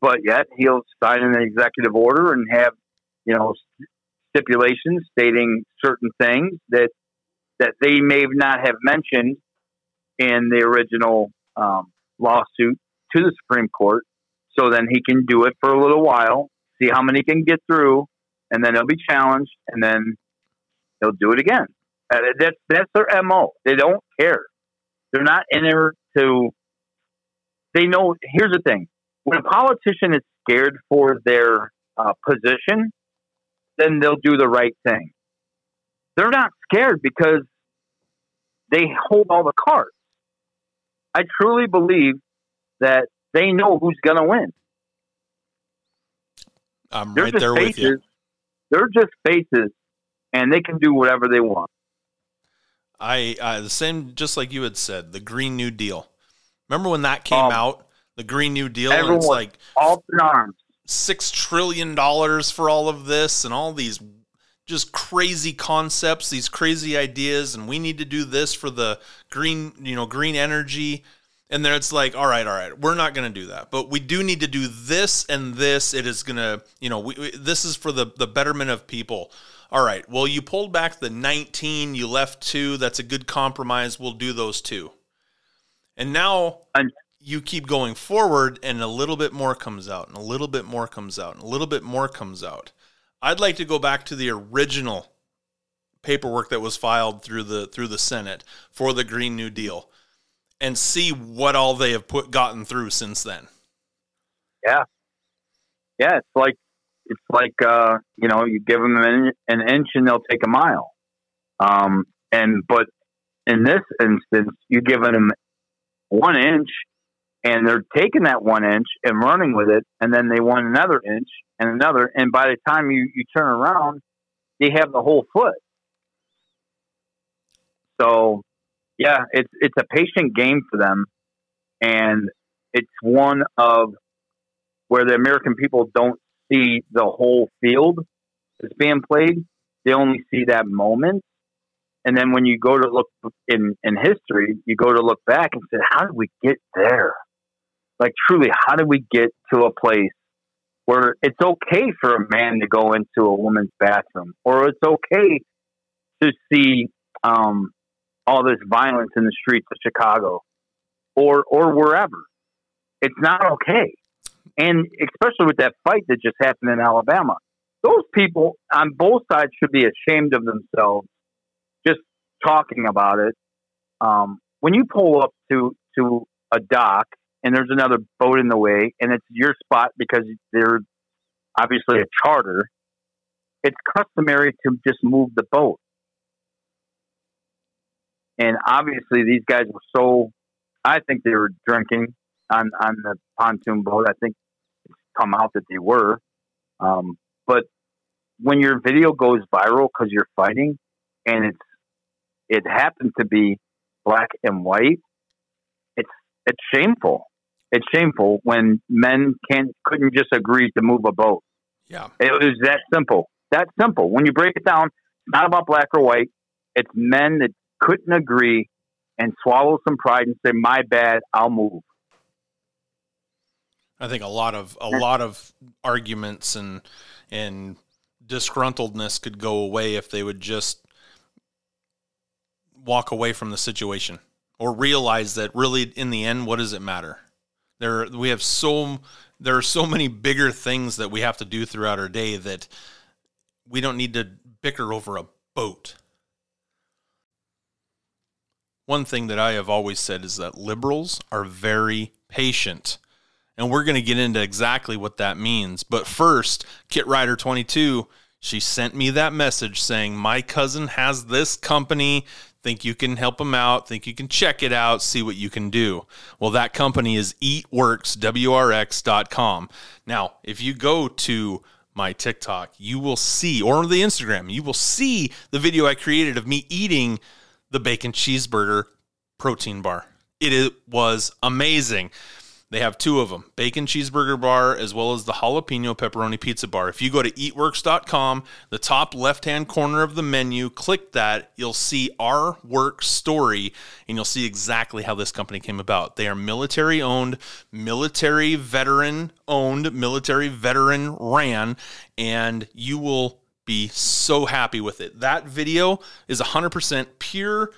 But yet he'll sign an executive order and have, you know, stipulations stating certain things that that they may not have mentioned in the original um, lawsuit to the Supreme Court. So then he can do it for a little while, see how many can get through, and then he'll be challenged, and then he'll do it again. Uh, that's that's their mo. They don't care. They're not in there to they know. Here's the thing: when a politician is scared for their uh, position, then they'll do the right thing. They're not scared because they hold all the cards. I truly believe that they know who's going to win. I'm they're right there faces, with you. They're just faces, and they can do whatever they want. I, I the same, just like you had said, the Green New Deal. Remember when that came um, out? The Green New Deal. Everyone, it's like all arms. Six trillion dollars for all of this and all these just crazy concepts, these crazy ideas, and we need to do this for the green, you know, green energy. And then it's like, all right, all right, we're not going to do that, but we do need to do this and this. It is going to, you know, we, we, this is for the the betterment of people. All right, well, you pulled back the 19, you left two. That's a good compromise. We'll do those two. And now you keep going forward and a little bit more comes out and a little bit more comes out and a little bit more comes out. I'd like to go back to the original paperwork that was filed through the through the Senate for the Green New Deal and see what all they have put gotten through since then. Yeah. Yeah, it's like it's like uh, you know, you give them an, an inch and they'll take a mile. Um, and but in this instance, you give them one inch and they're taking that one inch and running with it, and then they want another inch and another, and by the time you, you turn around, they have the whole foot. So, yeah, it's it's a patient game for them, and it's one of where the American people don't see the whole field that's being played; they only see that moment, and then when you go to look in, in history, you go to look back and say, how did we get there? Like, truly, how did we get to a place where it's okay for a man to go into a woman's bathroom or it's okay to see um, all this violence in the streets of Chicago or, or wherever? It's not okay. And especially with that fight that just happened in Alabama, those people on both sides should be ashamed of themselves just talking about it. Um, when you pull up to to a dock and there's another boat in the way, and it's your spot because they're obviously a charter, it's customary to just move the boat. And obviously, these guys were so. I think they were drinking on on the pontoon boat. I think it's come out that they were. Um, but when your video goes viral because you're fighting, and it's it happened to be black and white, it's it's shameful. It's shameful when men can't couldn't just agree to move a boat. Yeah, it was that simple. That simple. When you break it down, it's not about black or white. It's men that couldn't agree and swallow some pride and say, "My bad, I'll move." I think a lot of a lot of arguments and and disgruntledness could go away if they would just walk away from the situation or realize that really in the end what does it matter there we have so there are so many bigger things that we have to do throughout our day that we don't need to bicker over a boat one thing that I have always said is that liberals are very patient. And we're going to get into exactly what that means. But first, Kit Rider 22, she sent me that message saying, My cousin has this company. Think you can help them out. Think you can check it out, see what you can do. Well, that company is eatworkswrx.com. Now, if you go to my TikTok, you will see, or the Instagram, you will see the video I created of me eating the bacon cheeseburger protein bar. It was amazing. They have two of them bacon cheeseburger bar as well as the jalapeno pepperoni pizza bar. If you go to eatworks.com, the top left hand corner of the menu, click that, you'll see our work story and you'll see exactly how this company came about. They are military owned, military veteran owned, military veteran ran, and you will be so happy with it. That video is 100% pure,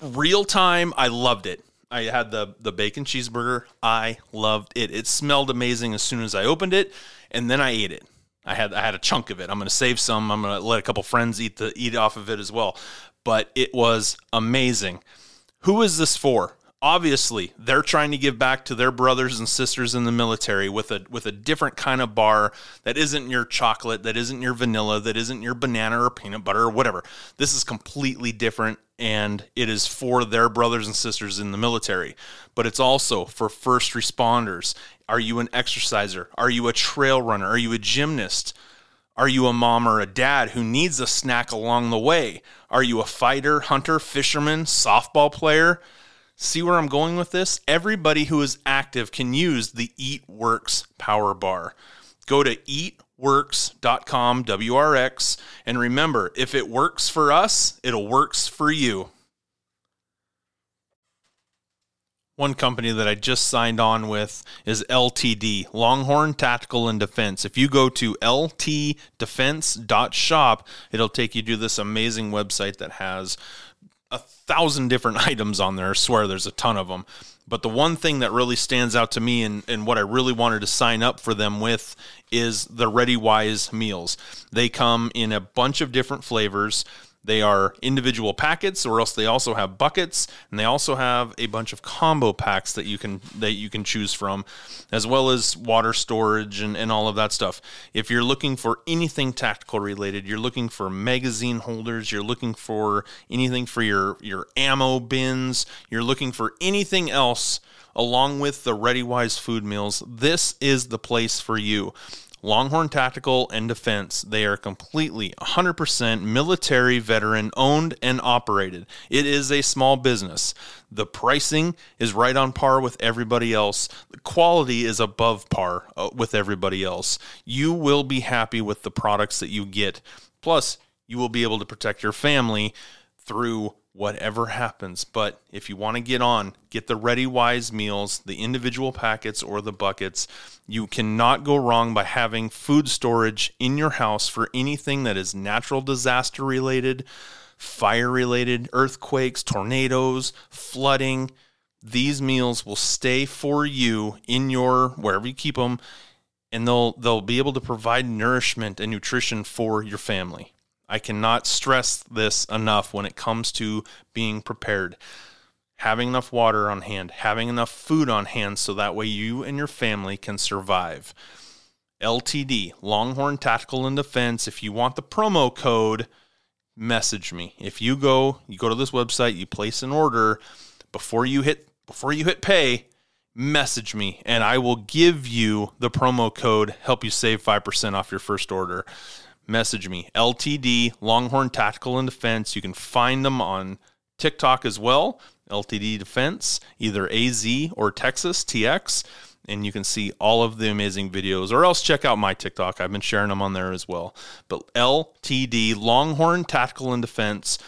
real time. I loved it. I had the the bacon cheeseburger. I loved it. It smelled amazing as soon as I opened it, and then I ate it. I had I had a chunk of it. I'm going to save some. I'm going to let a couple friends eat the eat off of it as well. But it was amazing. Who is this for? obviously they're trying to give back to their brothers and sisters in the military with a with a different kind of bar that isn't your chocolate, that isn't your vanilla, that isn't your banana or peanut butter or whatever. This is completely different and it is for their brothers and sisters in the military, but it's also for first responders. Are you an exerciser? Are you a trail runner? Are you a gymnast? Are you a mom or a dad who needs a snack along the way? Are you a fighter, hunter, fisherman, softball player? See where I'm going with this? Everybody who is active can use the Eat Works Power Bar. Go to eatworks.com, WRX, and remember if it works for us, it'll works for you. One company that I just signed on with is LTD, Longhorn Tactical and Defense. If you go to ltdefense.shop, it'll take you to this amazing website that has a thousand different items on there. I swear there's a ton of them. But the one thing that really stands out to me and, and what I really wanted to sign up for them with is the Ready Wise meals. They come in a bunch of different flavors. They are individual packets, or else they also have buckets, and they also have a bunch of combo packs that you can that you can choose from, as well as water storage and, and all of that stuff. If you're looking for anything tactical related, you're looking for magazine holders, you're looking for anything for your your ammo bins, you're looking for anything else along with the ReadyWise food meals, this is the place for you. Longhorn Tactical and Defense. They are completely 100% military veteran owned and operated. It is a small business. The pricing is right on par with everybody else. The quality is above par uh, with everybody else. You will be happy with the products that you get. Plus, you will be able to protect your family through whatever happens. But if you want to get on, get the Ready Wise meals, the individual packets or the buckets. You cannot go wrong by having food storage in your house for anything that is natural disaster related, fire related, earthquakes, tornadoes, flooding. These meals will stay for you in your wherever you keep them and they'll they'll be able to provide nourishment and nutrition for your family. I cannot stress this enough when it comes to being prepared. Having enough water on hand, having enough food on hand so that way you and your family can survive. LTD, Longhorn Tactical and Defense. If you want the promo code, message me. If you go, you go to this website, you place an order before you hit before you hit pay, message me and I will give you the promo code, help you save 5% off your first order. Message me, LTD, Longhorn Tactical and Defense. You can find them on TikTok as well, LTD Defense, either AZ or Texas TX. And you can see all of the amazing videos, or else check out my TikTok. I've been sharing them on there as well. But LTD, Longhorn Tactical and Defense,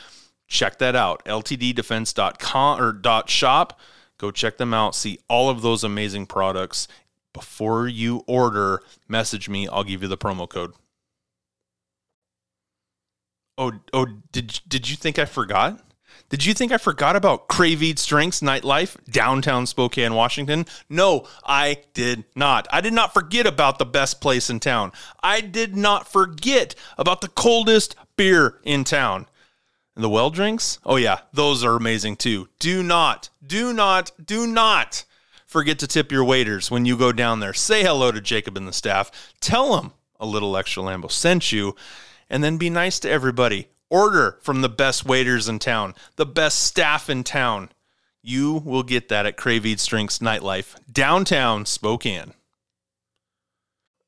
check that out. LTDDefense.com or dot .shop Go check them out. See all of those amazing products. Before you order, message me. I'll give you the promo code. Oh, oh, did did you think I forgot? Did you think I forgot about Crave Eats Drinks Nightlife, downtown Spokane, Washington? No, I did not. I did not forget about the best place in town. I did not forget about the coldest beer in town. And the well drinks? Oh, yeah, those are amazing too. Do not, do not, do not forget to tip your waiters when you go down there. Say hello to Jacob and the staff. Tell them a little extra Lambo sent you, and then be nice to everybody. Order from the best waiters in town, the best staff in town. You will get that at Crave Eats Drinks Nightlife, downtown Spokane.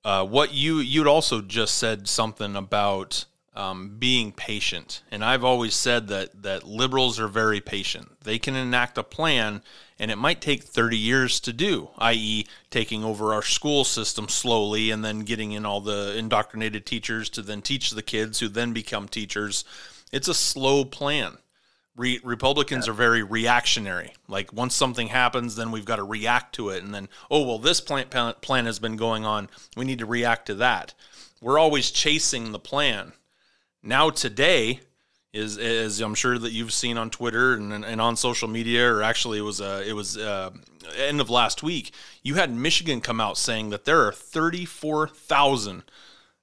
Uh, what you you'd also just said something about um, being patient. And I've always said that that liberals are very patient. They can enact a plan, and it might take 30 years to do, i.e., taking over our school system slowly and then getting in all the indoctrinated teachers to then teach the kids who then become teachers. It's a slow plan. Re- Republicans yeah. are very reactionary. Like once something happens, then we've got to react to it, and then oh well, this plan plan has been going on. We need to react to that. We're always chasing the plan now today is as I'm sure that you've seen on Twitter and, and on social media, or actually it was uh, it was uh, end of last week. You had Michigan come out saying that there are 34,000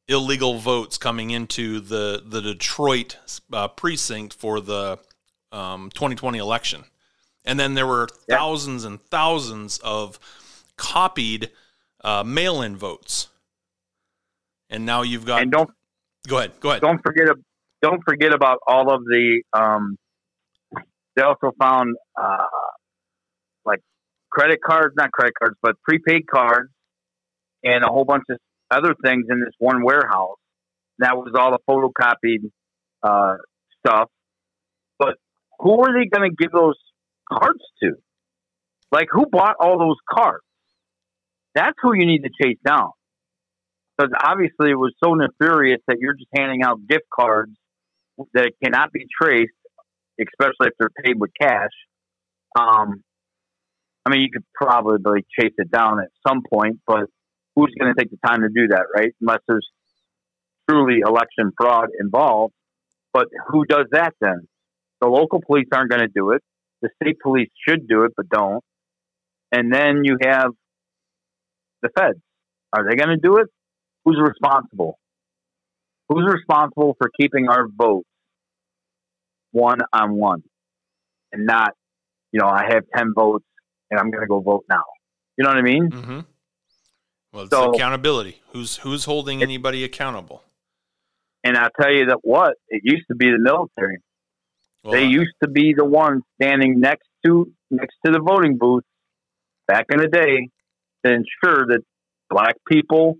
illegal votes coming into the the Detroit uh, precinct for the um, 2020 election, and then there were thousands and thousands of copied uh, mail-in votes. And now you've got and don't Go ahead. Go ahead. Don't forget. Don't forget about all of the. Um, they also found uh, like credit cards, not credit cards, but prepaid cards, and a whole bunch of other things in this one warehouse. That was all the photocopied uh, stuff. But who are they going to give those cards to? Like, who bought all those cards? That's who you need to chase down because obviously it was so nefarious that you're just handing out gift cards that cannot be traced, especially if they're paid with cash. Um, I mean, you could probably chase it down at some point, but who's going to take the time to do that, right? Unless there's truly election fraud involved. But who does that then? The local police aren't going to do it. The state police should do it, but don't. And then you have the feds. Are they going to do it? who's responsible? Who's responsible for keeping our votes one on one and not, you know, I have 10 votes and I'm going to go vote now. You know what I mean? Mm-hmm. Well, it's so, accountability. Who's who's holding anybody accountable? And I'll tell you that what it used to be the military. Well, they used to be the ones standing next to next to the voting booth back in the day to ensure that black people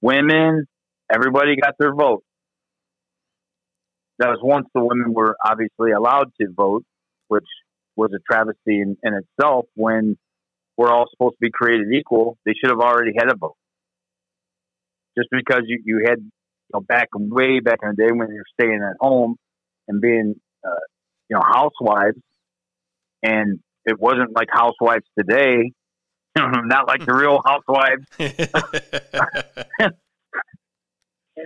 women, everybody got their vote. That was once the women were obviously allowed to vote, which was a travesty in, in itself. When we're all supposed to be created equal, they should have already had a vote. Just because you, you had, you know, back way back in the day when you're staying at home and being, uh, you know, housewives, and it wasn't like housewives today not like the real housewives.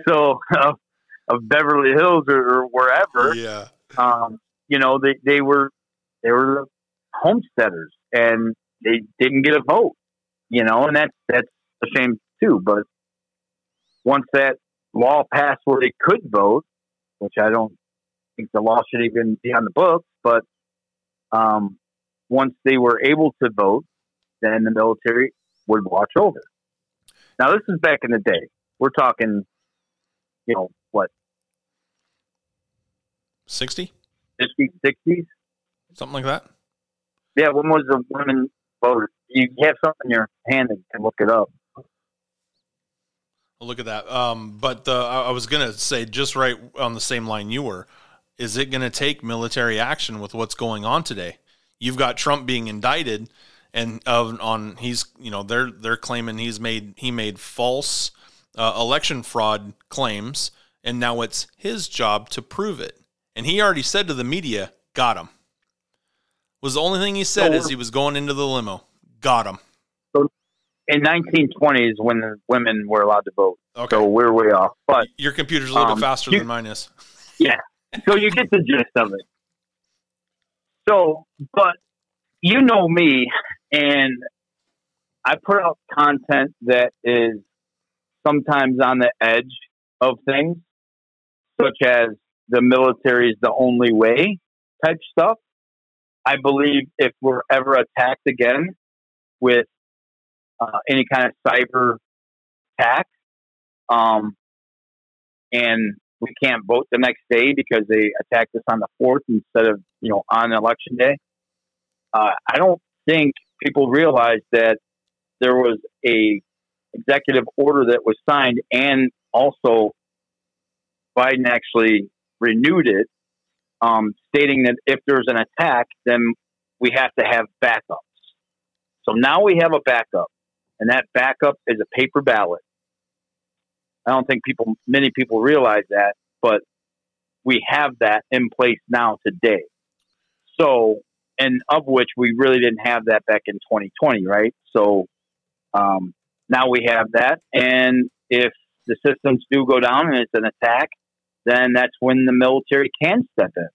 so uh, of Beverly Hills or, or wherever. Yeah. Um, you know, they, they were they were homesteaders and they didn't get a vote. You know, and that's that's a shame too. But once that law passed where they could vote, which I don't think the law should even be on the books, but um, once they were able to vote, then the military would watch over. Now, this is back in the day. We're talking, you know, what? 60? 50s, 60s? Something like that? Yeah, when was the women voted? you have something in your hand and can look it up. Look at that. Um, but uh, I was going to say, just right on the same line you were, is it going to take military action with what's going on today? You've got Trump being indicted, and of on he's you know they're they're claiming he's made he made false uh, election fraud claims, and now it's his job to prove it. And he already said to the media, "Got him." Was the only thing he said so, is he was going into the limo. Got him. So in 1920s, when the women were allowed to vote. Okay. So we're way off. But your computer's a little um, bit faster you, than mine is. Yeah. So you get the gist of it. So, but you know me, and I put out content that is sometimes on the edge of things, such as the military is the only way type stuff. I believe if we're ever attacked again with uh, any kind of cyber attack, um, and we can't vote the next day because they attacked us on the fourth instead of you know on election day. Uh, I don't think people realize that there was a executive order that was signed, and also Biden actually renewed it, um, stating that if there's an attack, then we have to have backups. So now we have a backup, and that backup is a paper ballot. I don't think people, many people realize that, but we have that in place now today. So, and of which we really didn't have that back in 2020, right? So, um, now we have that. And if the systems do go down and it's an attack, then that's when the military can step in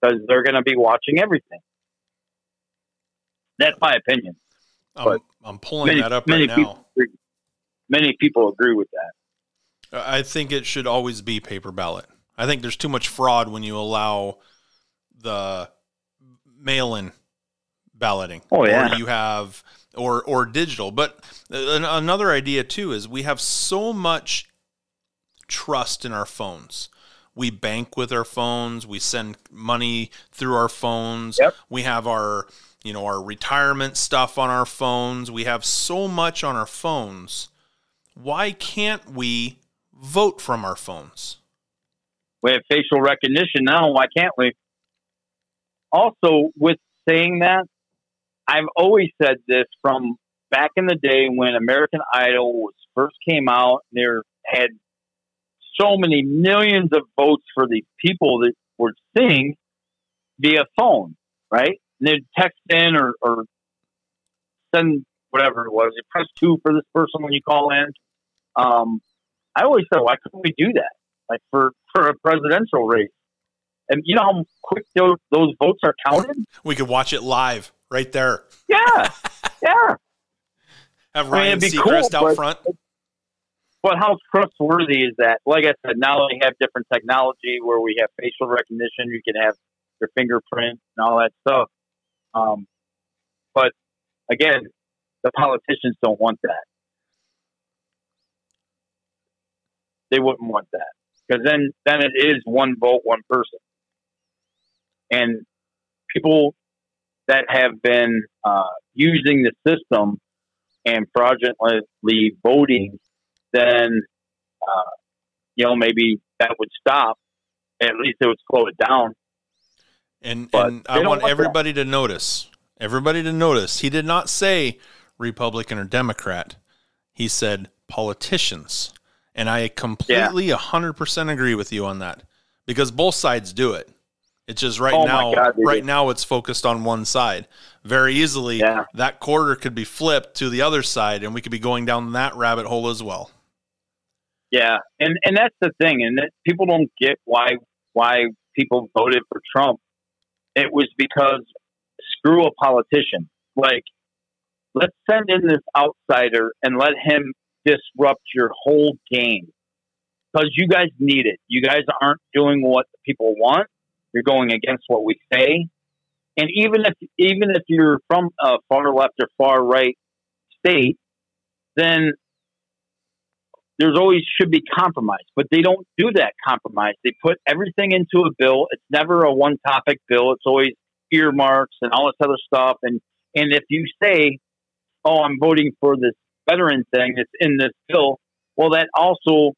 because they're going to be watching everything. That's my opinion. I'm, I'm pulling many, that up right now. Agree, many people agree with that. I think it should always be paper ballot. I think there's too much fraud when you allow the mail-in balloting. Oh yeah. Or you have or or digital. But another idea too is we have so much trust in our phones. We bank with our phones. We send money through our phones. Yep. We have our you know our retirement stuff on our phones. We have so much on our phones. Why can't we vote from our phones. We have facial recognition now. Why can't we? Also, with saying that, I've always said this from back in the day when American Idol was first came out. There had so many millions of votes for these people that were sing via phone, right? And they'd text in or, or send whatever it was. You press two for this person when you call in. Um, I always said, why couldn't we do that? Like for, for a presidential race. And you know how quick those, those votes are counted? We could watch it live right there. Yeah. yeah. Have Ryan I mean, Seacrest cool, out front. But how trustworthy is that? Like I said, now they have different technology where we have facial recognition. You can have your fingerprint and all that stuff. Um, but again, the politicians don't want that. they wouldn't want that because then then it is one vote, one person, and people that have been uh, using the system and fraudulently voting, then uh, you know maybe that would stop. At least it would slow it down. And, and I want, want everybody that. to notice. Everybody to notice. He did not say Republican or Democrat. He said politicians. And I completely yeah. 100% agree with you on that because both sides do it. It's just right oh now, God, right now it's focused on one side. Very easily, yeah. that quarter could be flipped to the other side, and we could be going down that rabbit hole as well. Yeah, and and that's the thing, and that people don't get why why people voted for Trump. It was because screw a politician. Like, let's send in this outsider and let him disrupt your whole game because you guys need it. You guys aren't doing what people want. You're going against what we say. And even if even if you're from a far left or far right state, then there's always should be compromise. But they don't do that compromise. They put everything into a bill. It's never a one topic bill. It's always earmarks and all this other stuff. And And if you say, "Oh, I'm voting for this veteran thing that's in this bill," well, that also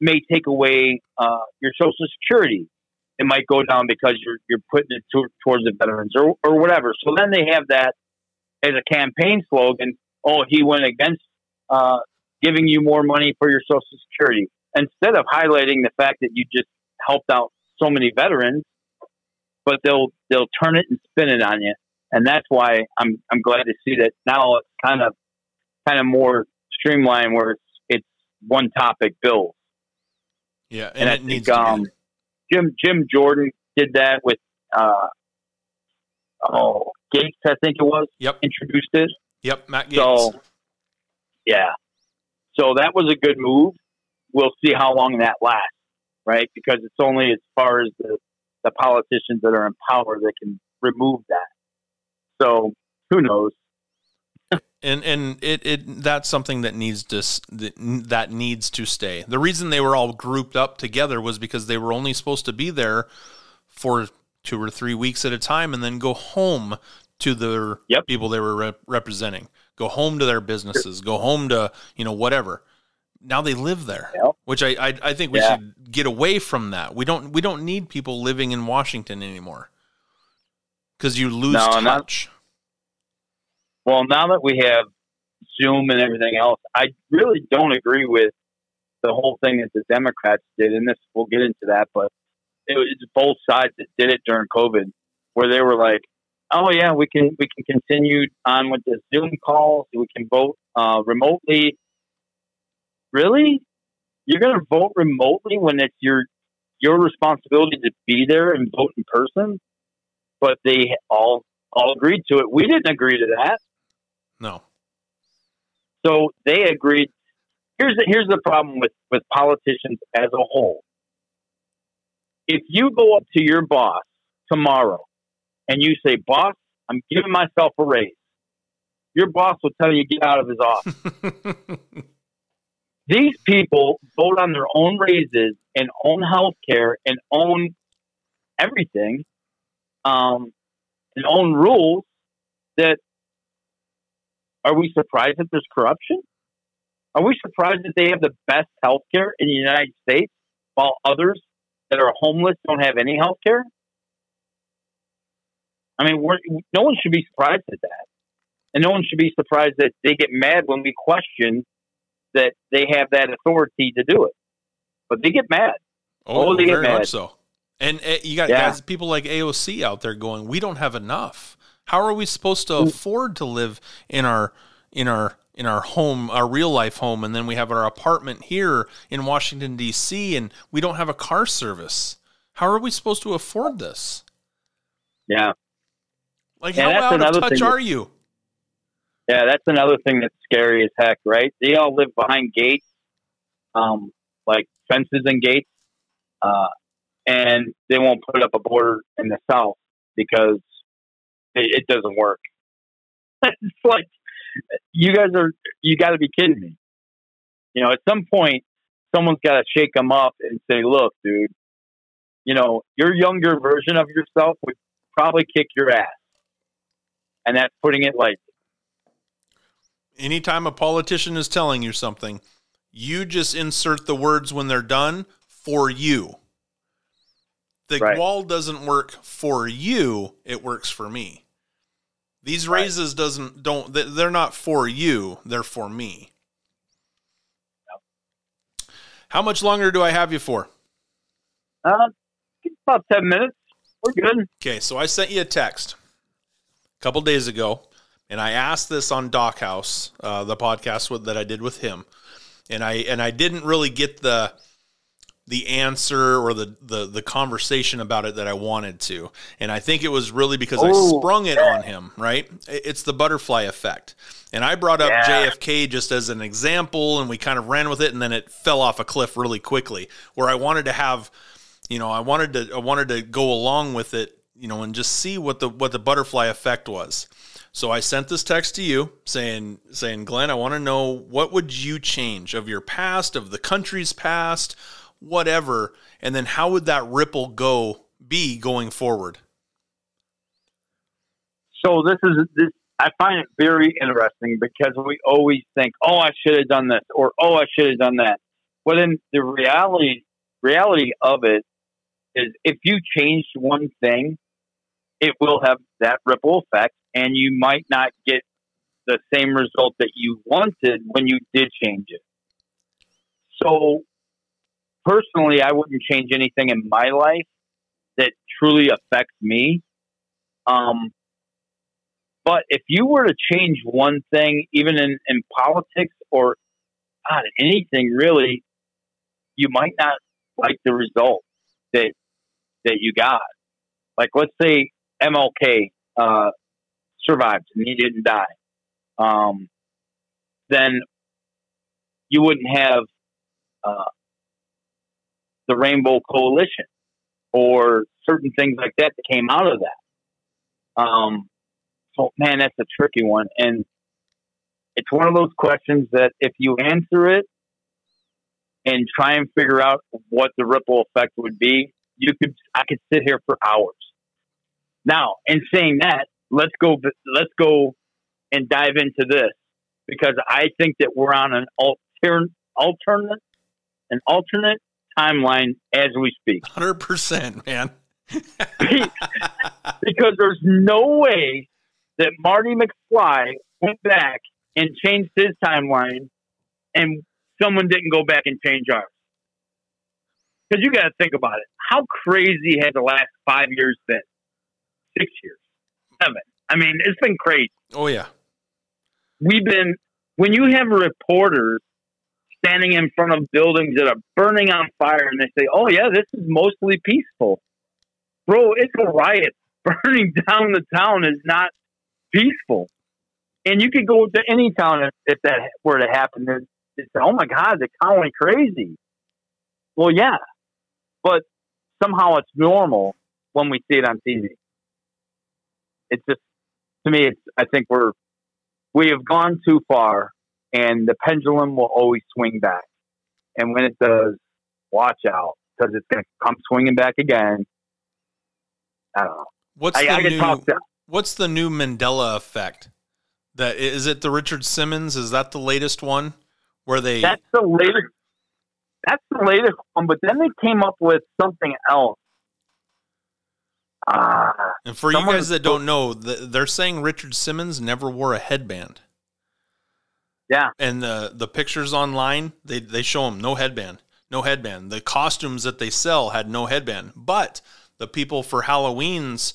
may take away uh, your Social Security. It might go down because you're you're putting it to, towards the veterans or or whatever. So then they have that as a campaign slogan. Oh, he went against uh, giving you more money for your Social Security instead of highlighting the fact that you just helped out so many veterans. But they'll they'll turn it and spin it on you, and that's why I'm I'm glad to see that now it's kind of kind of more streamlined where it's it's one topic bills. Yeah, and, and I think um, Jim Jim Jordan did that with uh, oh Gaetz, I think it was. Yep, introduced it. Yep, Matt Gaetz. So yeah, so that was a good move. We'll see how long that lasts, right? Because it's only as far as the, the politicians that are in power that can remove that. So who knows? And and it, it that's something that needs to that, needs to stay. The reason they were all grouped up together was because they were only supposed to be there for two or three weeks at a time, and then go home to the yep. people they were rep- representing go home to their businesses, go home to, you know, whatever. Now they live there, yep. which I, I, I think we yeah. should get away from that. We don't we don't need people living in Washington anymore because you lose no, touch. Not, well, now that we have Zoom and everything else, I really don't agree with the whole thing that the Democrats did. And this we'll get into that, but it was both sides that did it during COVID, where they were like, oh yeah, we can we can continue on with the Zoom calls. We can vote uh, remotely. Really, you're going to vote remotely when it's your your responsibility to be there and vote in person? But they all all agreed to it. We didn't agree to that. No. So they agreed. Here's the, here's the problem with with politicians as a whole. If you go up to your boss tomorrow and you say, boss, I'm giving myself a raise, your boss will tell you get out of his office. These people vote on their own raises and own health care and own everything, um, and own rules that are we surprised that there's corruption? Are we surprised that they have the best health care in the United States while others that are homeless don't have any health care? I mean, no one should be surprised at that. And no one should be surprised that they get mad when we question that they have that authority to do it. But they get mad. Oh, oh they very get mad. much so. And uh, you got yeah. guys, people like AOC out there going, "We don't have enough. How are we supposed to mm. afford to live in our in our in our home, our real life home, and then we have our apartment here in Washington D.C. and we don't have a car service? How are we supposed to afford this?" Yeah, like, how out of touch are you? Yeah, that's another thing that's scary as heck, right? They all live behind gates, um, like fences and gates, uh, and they won't put up a border in the south because it, it doesn't work. it's like you guys are you got to be kidding me. You know, at some point, someone's got to shake them up and say, "Look, dude, you know, your younger version of yourself would probably kick your ass." and that's putting it lightly. Anytime a politician is telling you something, you just insert the words when they're done for you. The right. wall doesn't work for you, it works for me. These raises right. doesn't don't they're not for you, they're for me. Yep. How much longer do I have you for? Uh, about 10 minutes. We're good. Okay, so I sent you a text a couple days ago, and I asked this on Doc House, uh, the podcast with, that I did with him, and I and I didn't really get the the answer or the, the the conversation about it that I wanted to. And I think it was really because I oh. sprung it yeah. on him, right? It's the butterfly effect. And I brought up yeah. JFK just as an example and we kind of ran with it and then it fell off a cliff really quickly where I wanted to have you know, I wanted to I wanted to go along with it you know, and just see what the what the butterfly effect was. So I sent this text to you saying saying Glenn, I want to know what would you change of your past, of the country's past, whatever, and then how would that ripple go be going forward? So this is this I find it very interesting because we always think, "Oh, I should have done this," or "Oh, I should have done that." But in the reality reality of it is, if you change one thing, it will have that ripple effect, and you might not get the same result that you wanted when you did change it. So, personally, I wouldn't change anything in my life that truly affects me. Um, but if you were to change one thing, even in, in politics or God, anything really, you might not like the result that that you got. Like let's say MLK uh, survived and he didn't die, um, then you wouldn't have uh, the Rainbow Coalition or certain things like that that came out of that. Um, so, man, that's a tricky one, and it's one of those questions that if you answer it and try and figure out what the ripple effect would be, you could I could sit here for hours. Now, in saying that, let's go let's go and dive into this because I think that we're on an alternate alternate an alternate timeline as we speak. Hundred percent, man. because there's no way that Marty McFly went back and changed his timeline and someone didn't go back and change ours. Because you got to think about it. How crazy has the last five years been? Six years, seven. I mean, it's been crazy. Oh, yeah. We've been, when you have reporters standing in front of buildings that are burning on fire and they say, oh, yeah, this is mostly peaceful. Bro, it's a riot. Burning down the town is not peaceful. And you could go to any town if, if that were to happen. It's, oh my God, the town went crazy. Well, yeah, but somehow it's normal when we see it on TV. It's just, to me, it's, I think we're, we have gone too far and the pendulum will always swing back. And when it does, watch out because it's going to come swinging back again. I don't know. What's I, the I new, What's the new Mandela effect? That is it. The Richard Simmons is that the latest one where they? That's the latest. That's the latest one. But then they came up with something else. Uh, and for you guys that don't know, they're saying Richard Simmons never wore a headband. Yeah. And the the pictures online, they they show them no headband, no headband. The costumes that they sell had no headband, but the people for Halloween's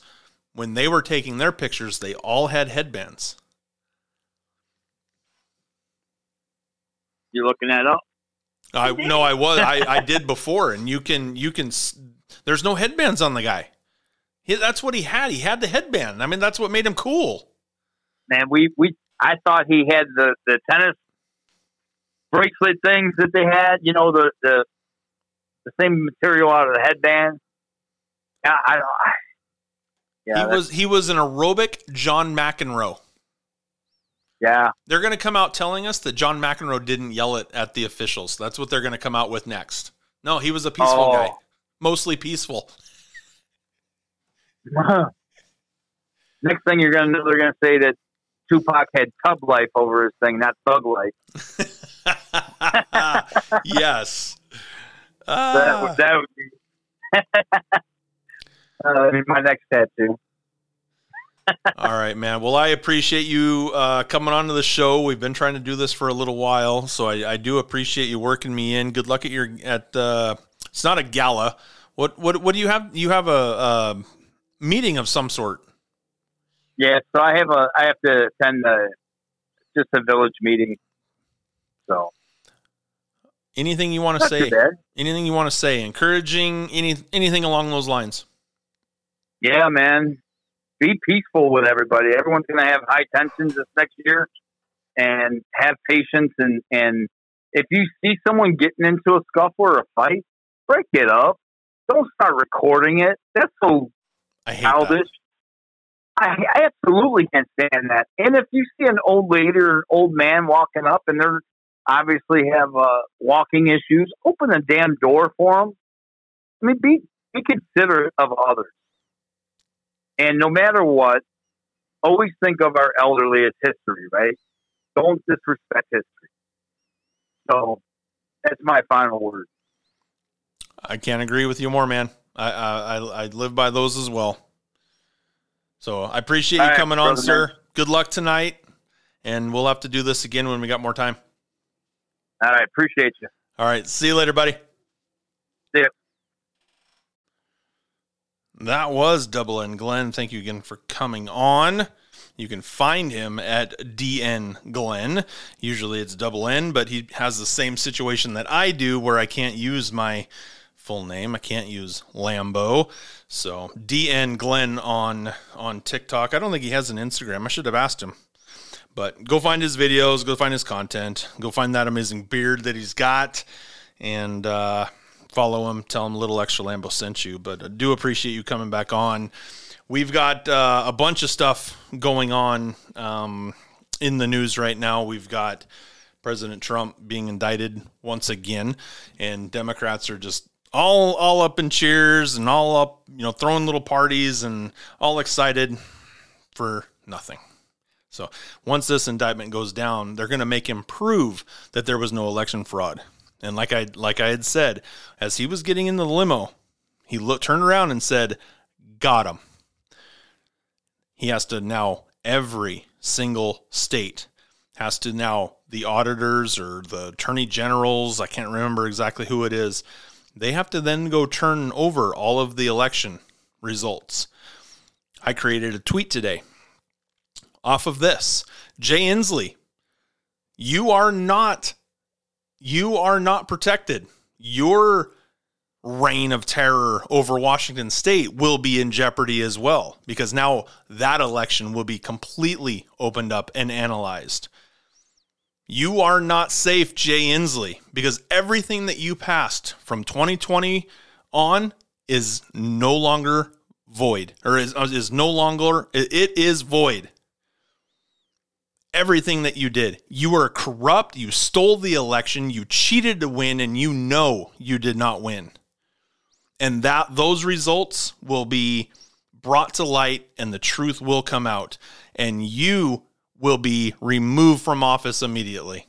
when they were taking their pictures, they all had headbands. You're looking that up? I no, I was I, I did before, and you can you can. There's no headbands on the guy. He, that's what he had. He had the headband. I mean, that's what made him cool. Man, we we I thought he had the the tennis bracelet things that they had. You know, the the the same material out of the headband. I, I, yeah, he was he was an aerobic John McEnroe. Yeah, they're going to come out telling us that John McEnroe didn't yell it at the officials. That's what they're going to come out with next. No, he was a peaceful oh. guy, mostly peaceful. next thing you're going to know, they're going to say that Tupac had tub life over his thing, not thug life. yes. Uh, that, would, that would be uh, my next tattoo. All right, man. Well, I appreciate you uh, coming on to the show. We've been trying to do this for a little while, so I, I do appreciate you working me in. Good luck at your at. Uh, it's not a gala. What what what do you have? You have a, a meeting of some sort. Yeah, so I have a I have to attend a just a village meeting. So anything you want to say? Anything you want to say? Encouraging any anything along those lines? yeah, man, be peaceful with everybody. Everyone's going to have high tensions this next year, and have patience. And and if you see someone getting into a scuffle or a fight, break it up. Don't start recording it. That's so childish. I, absolutely can't stand that. And if you see an old lady or old man walking up and they're obviously have uh, walking issues, open the damn door for them. I mean, be be considerate of others. And no matter what, always think of our elderly as history, right? Don't disrespect history. So that's my final word. I can't agree with you more, man. I I, I live by those as well. So I appreciate you coming on, sir. Man. Good luck tonight, and we'll have to do this again when we got more time. All right, appreciate you. All right, see you later, buddy. See you. That was Double N Glenn. Thank you again for coming on. You can find him at DN Glenn. Usually it's double N, but he has the same situation that I do where I can't use my full name. I can't use Lambo. So DN Glenn on on TikTok. I don't think he has an Instagram. I should have asked him. But go find his videos, go find his content, go find that amazing beard that he's got, and uh, follow him. Tell him Little Extra Lambo sent you. But I do appreciate you coming back on. We've got uh, a bunch of stuff going on um, in the news right now. We've got President Trump being indicted once again, and Democrats are just all all up in cheers and all up, you know, throwing little parties and all excited for nothing. So once this indictment goes down, they're going to make him prove that there was no election fraud. And like I like I had said, as he was getting in the limo, he looked turned around and said, "Got him." He has to now every single state has to now the auditors or the attorney generals, I can't remember exactly who it is, they have to then go turn over all of the election results. I created a tweet today off of this. Jay Inslee, you are not you are not protected. Your reign of terror over Washington state will be in jeopardy as well because now that election will be completely opened up and analyzed. You are not safe, Jay Inslee, because everything that you passed from 2020 on is no longer void or is, uh, is no longer, it is void. Everything that you did, you were corrupt, you stole the election, you cheated to win, and you know you did not win. And that those results will be brought to light and the truth will come out. And you will be removed from office immediately.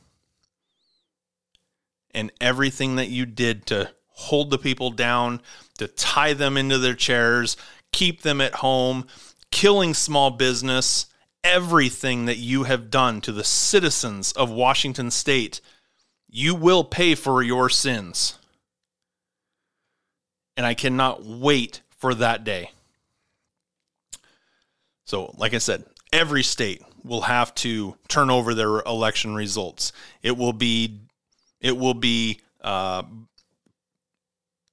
And everything that you did to hold the people down, to tie them into their chairs, keep them at home, killing small business, everything that you have done to the citizens of Washington state, you will pay for your sins. And I cannot wait for that day. So, like I said, every state will have to turn over their election results. It will be it will be uh,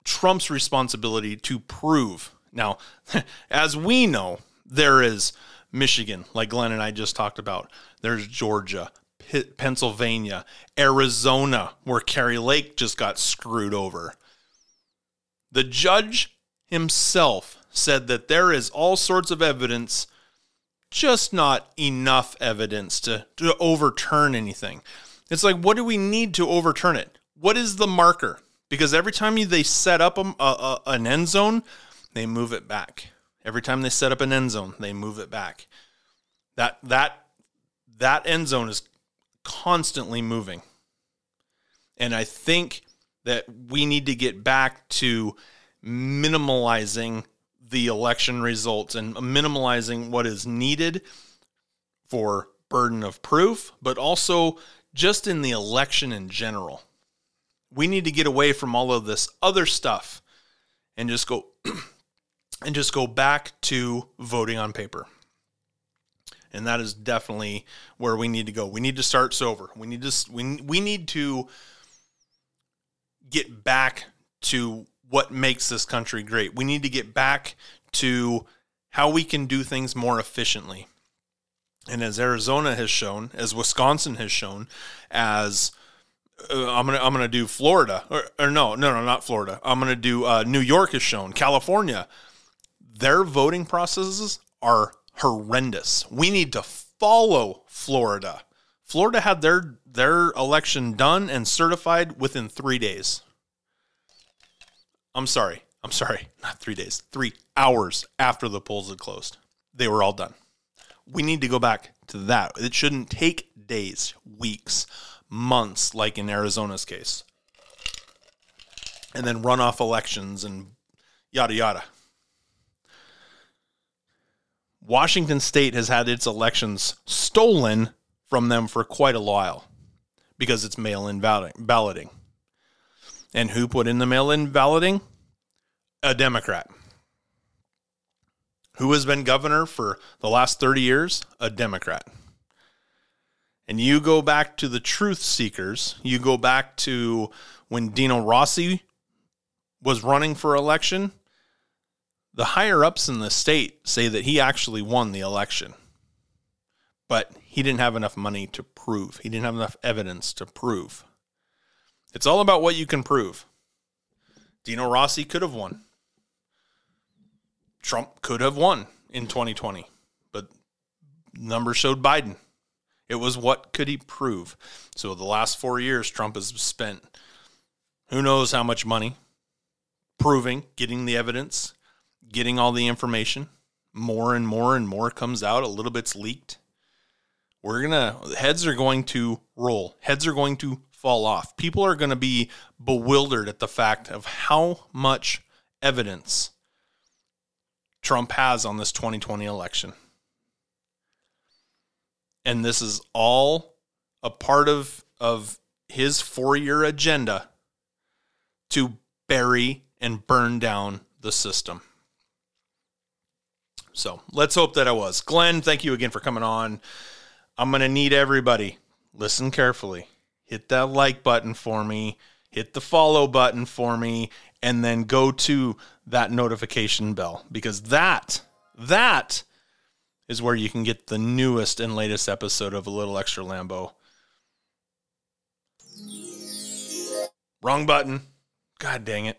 Trump's responsibility to prove. Now, as we know, there is Michigan, like Glenn and I just talked about. There's Georgia, Pennsylvania, Arizona, where Kari Lake just got screwed over. The judge himself said that there is all sorts of evidence just not enough evidence to, to overturn anything. It's like, what do we need to overturn it? What is the marker? Because every time they set up a, a, an end zone, they move it back. Every time they set up an end zone, they move it back. That that that end zone is constantly moving. And I think that we need to get back to minimalizing the election results and minimalizing what is needed for burden of proof, but also just in the election in general. We need to get away from all of this other stuff and just go and just go back to voting on paper. And that is definitely where we need to go. We need to start sober. We need to we, we need to get back to what makes this country great. We need to get back to how we can do things more efficiently. And as Arizona has shown, as Wisconsin has shown, as uh, I'm gonna I'm gonna do Florida or, or, no no no not Florida. I'm gonna do uh, New York has shown California. Their voting processes are horrendous. We need to follow Florida. Florida had their their election done and certified within three days. I'm sorry. I'm sorry. Not three days. Three hours after the polls had closed. They were all done. We need to go back to that. It shouldn't take days, weeks, months, like in Arizona's case, and then run off elections and yada yada. Washington state has had its elections stolen from them for quite a while because it's mail in balloting. And who put in the mail in balloting? A Democrat. Who has been governor for the last 30 years? A Democrat. And you go back to the truth seekers, you go back to when Dino Rossi was running for election, the higher ups in the state say that he actually won the election. But he didn't have enough money to prove. He didn't have enough evidence to prove. It's all about what you can prove. Dino Rossi could have won. Trump could have won in 2020, but numbers showed Biden. It was what could he prove? So the last four years, Trump has spent who knows how much money proving, getting the evidence, getting all the information. More and more and more comes out. A little bit's leaked. We're gonna heads are going to roll. Heads are going to fall off. People are going to be bewildered at the fact of how much evidence Trump has on this 2020 election. And this is all a part of, of his four year agenda to bury and burn down the system. So let's hope that I was. Glenn, thank you again for coming on. I'm going to need everybody. Listen carefully. Hit that like button for me, hit the follow button for me, and then go to that notification bell because that that is where you can get the newest and latest episode of a little extra Lambo. Wrong button. God dang it.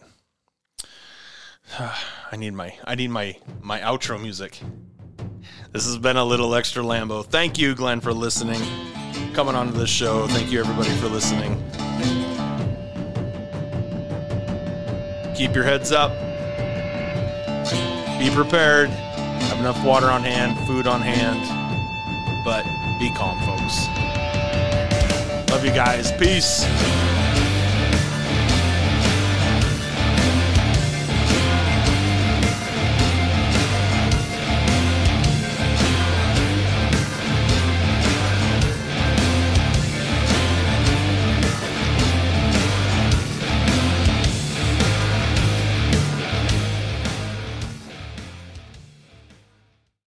I need my I need my my outro music. This has been a little extra Lambo. Thank you, Glenn, for listening, coming onto the show. Thank you, everybody, for listening. Keep your heads up. Be prepared. Have enough water on hand, food on hand. But be calm, folks. Love you guys. Peace.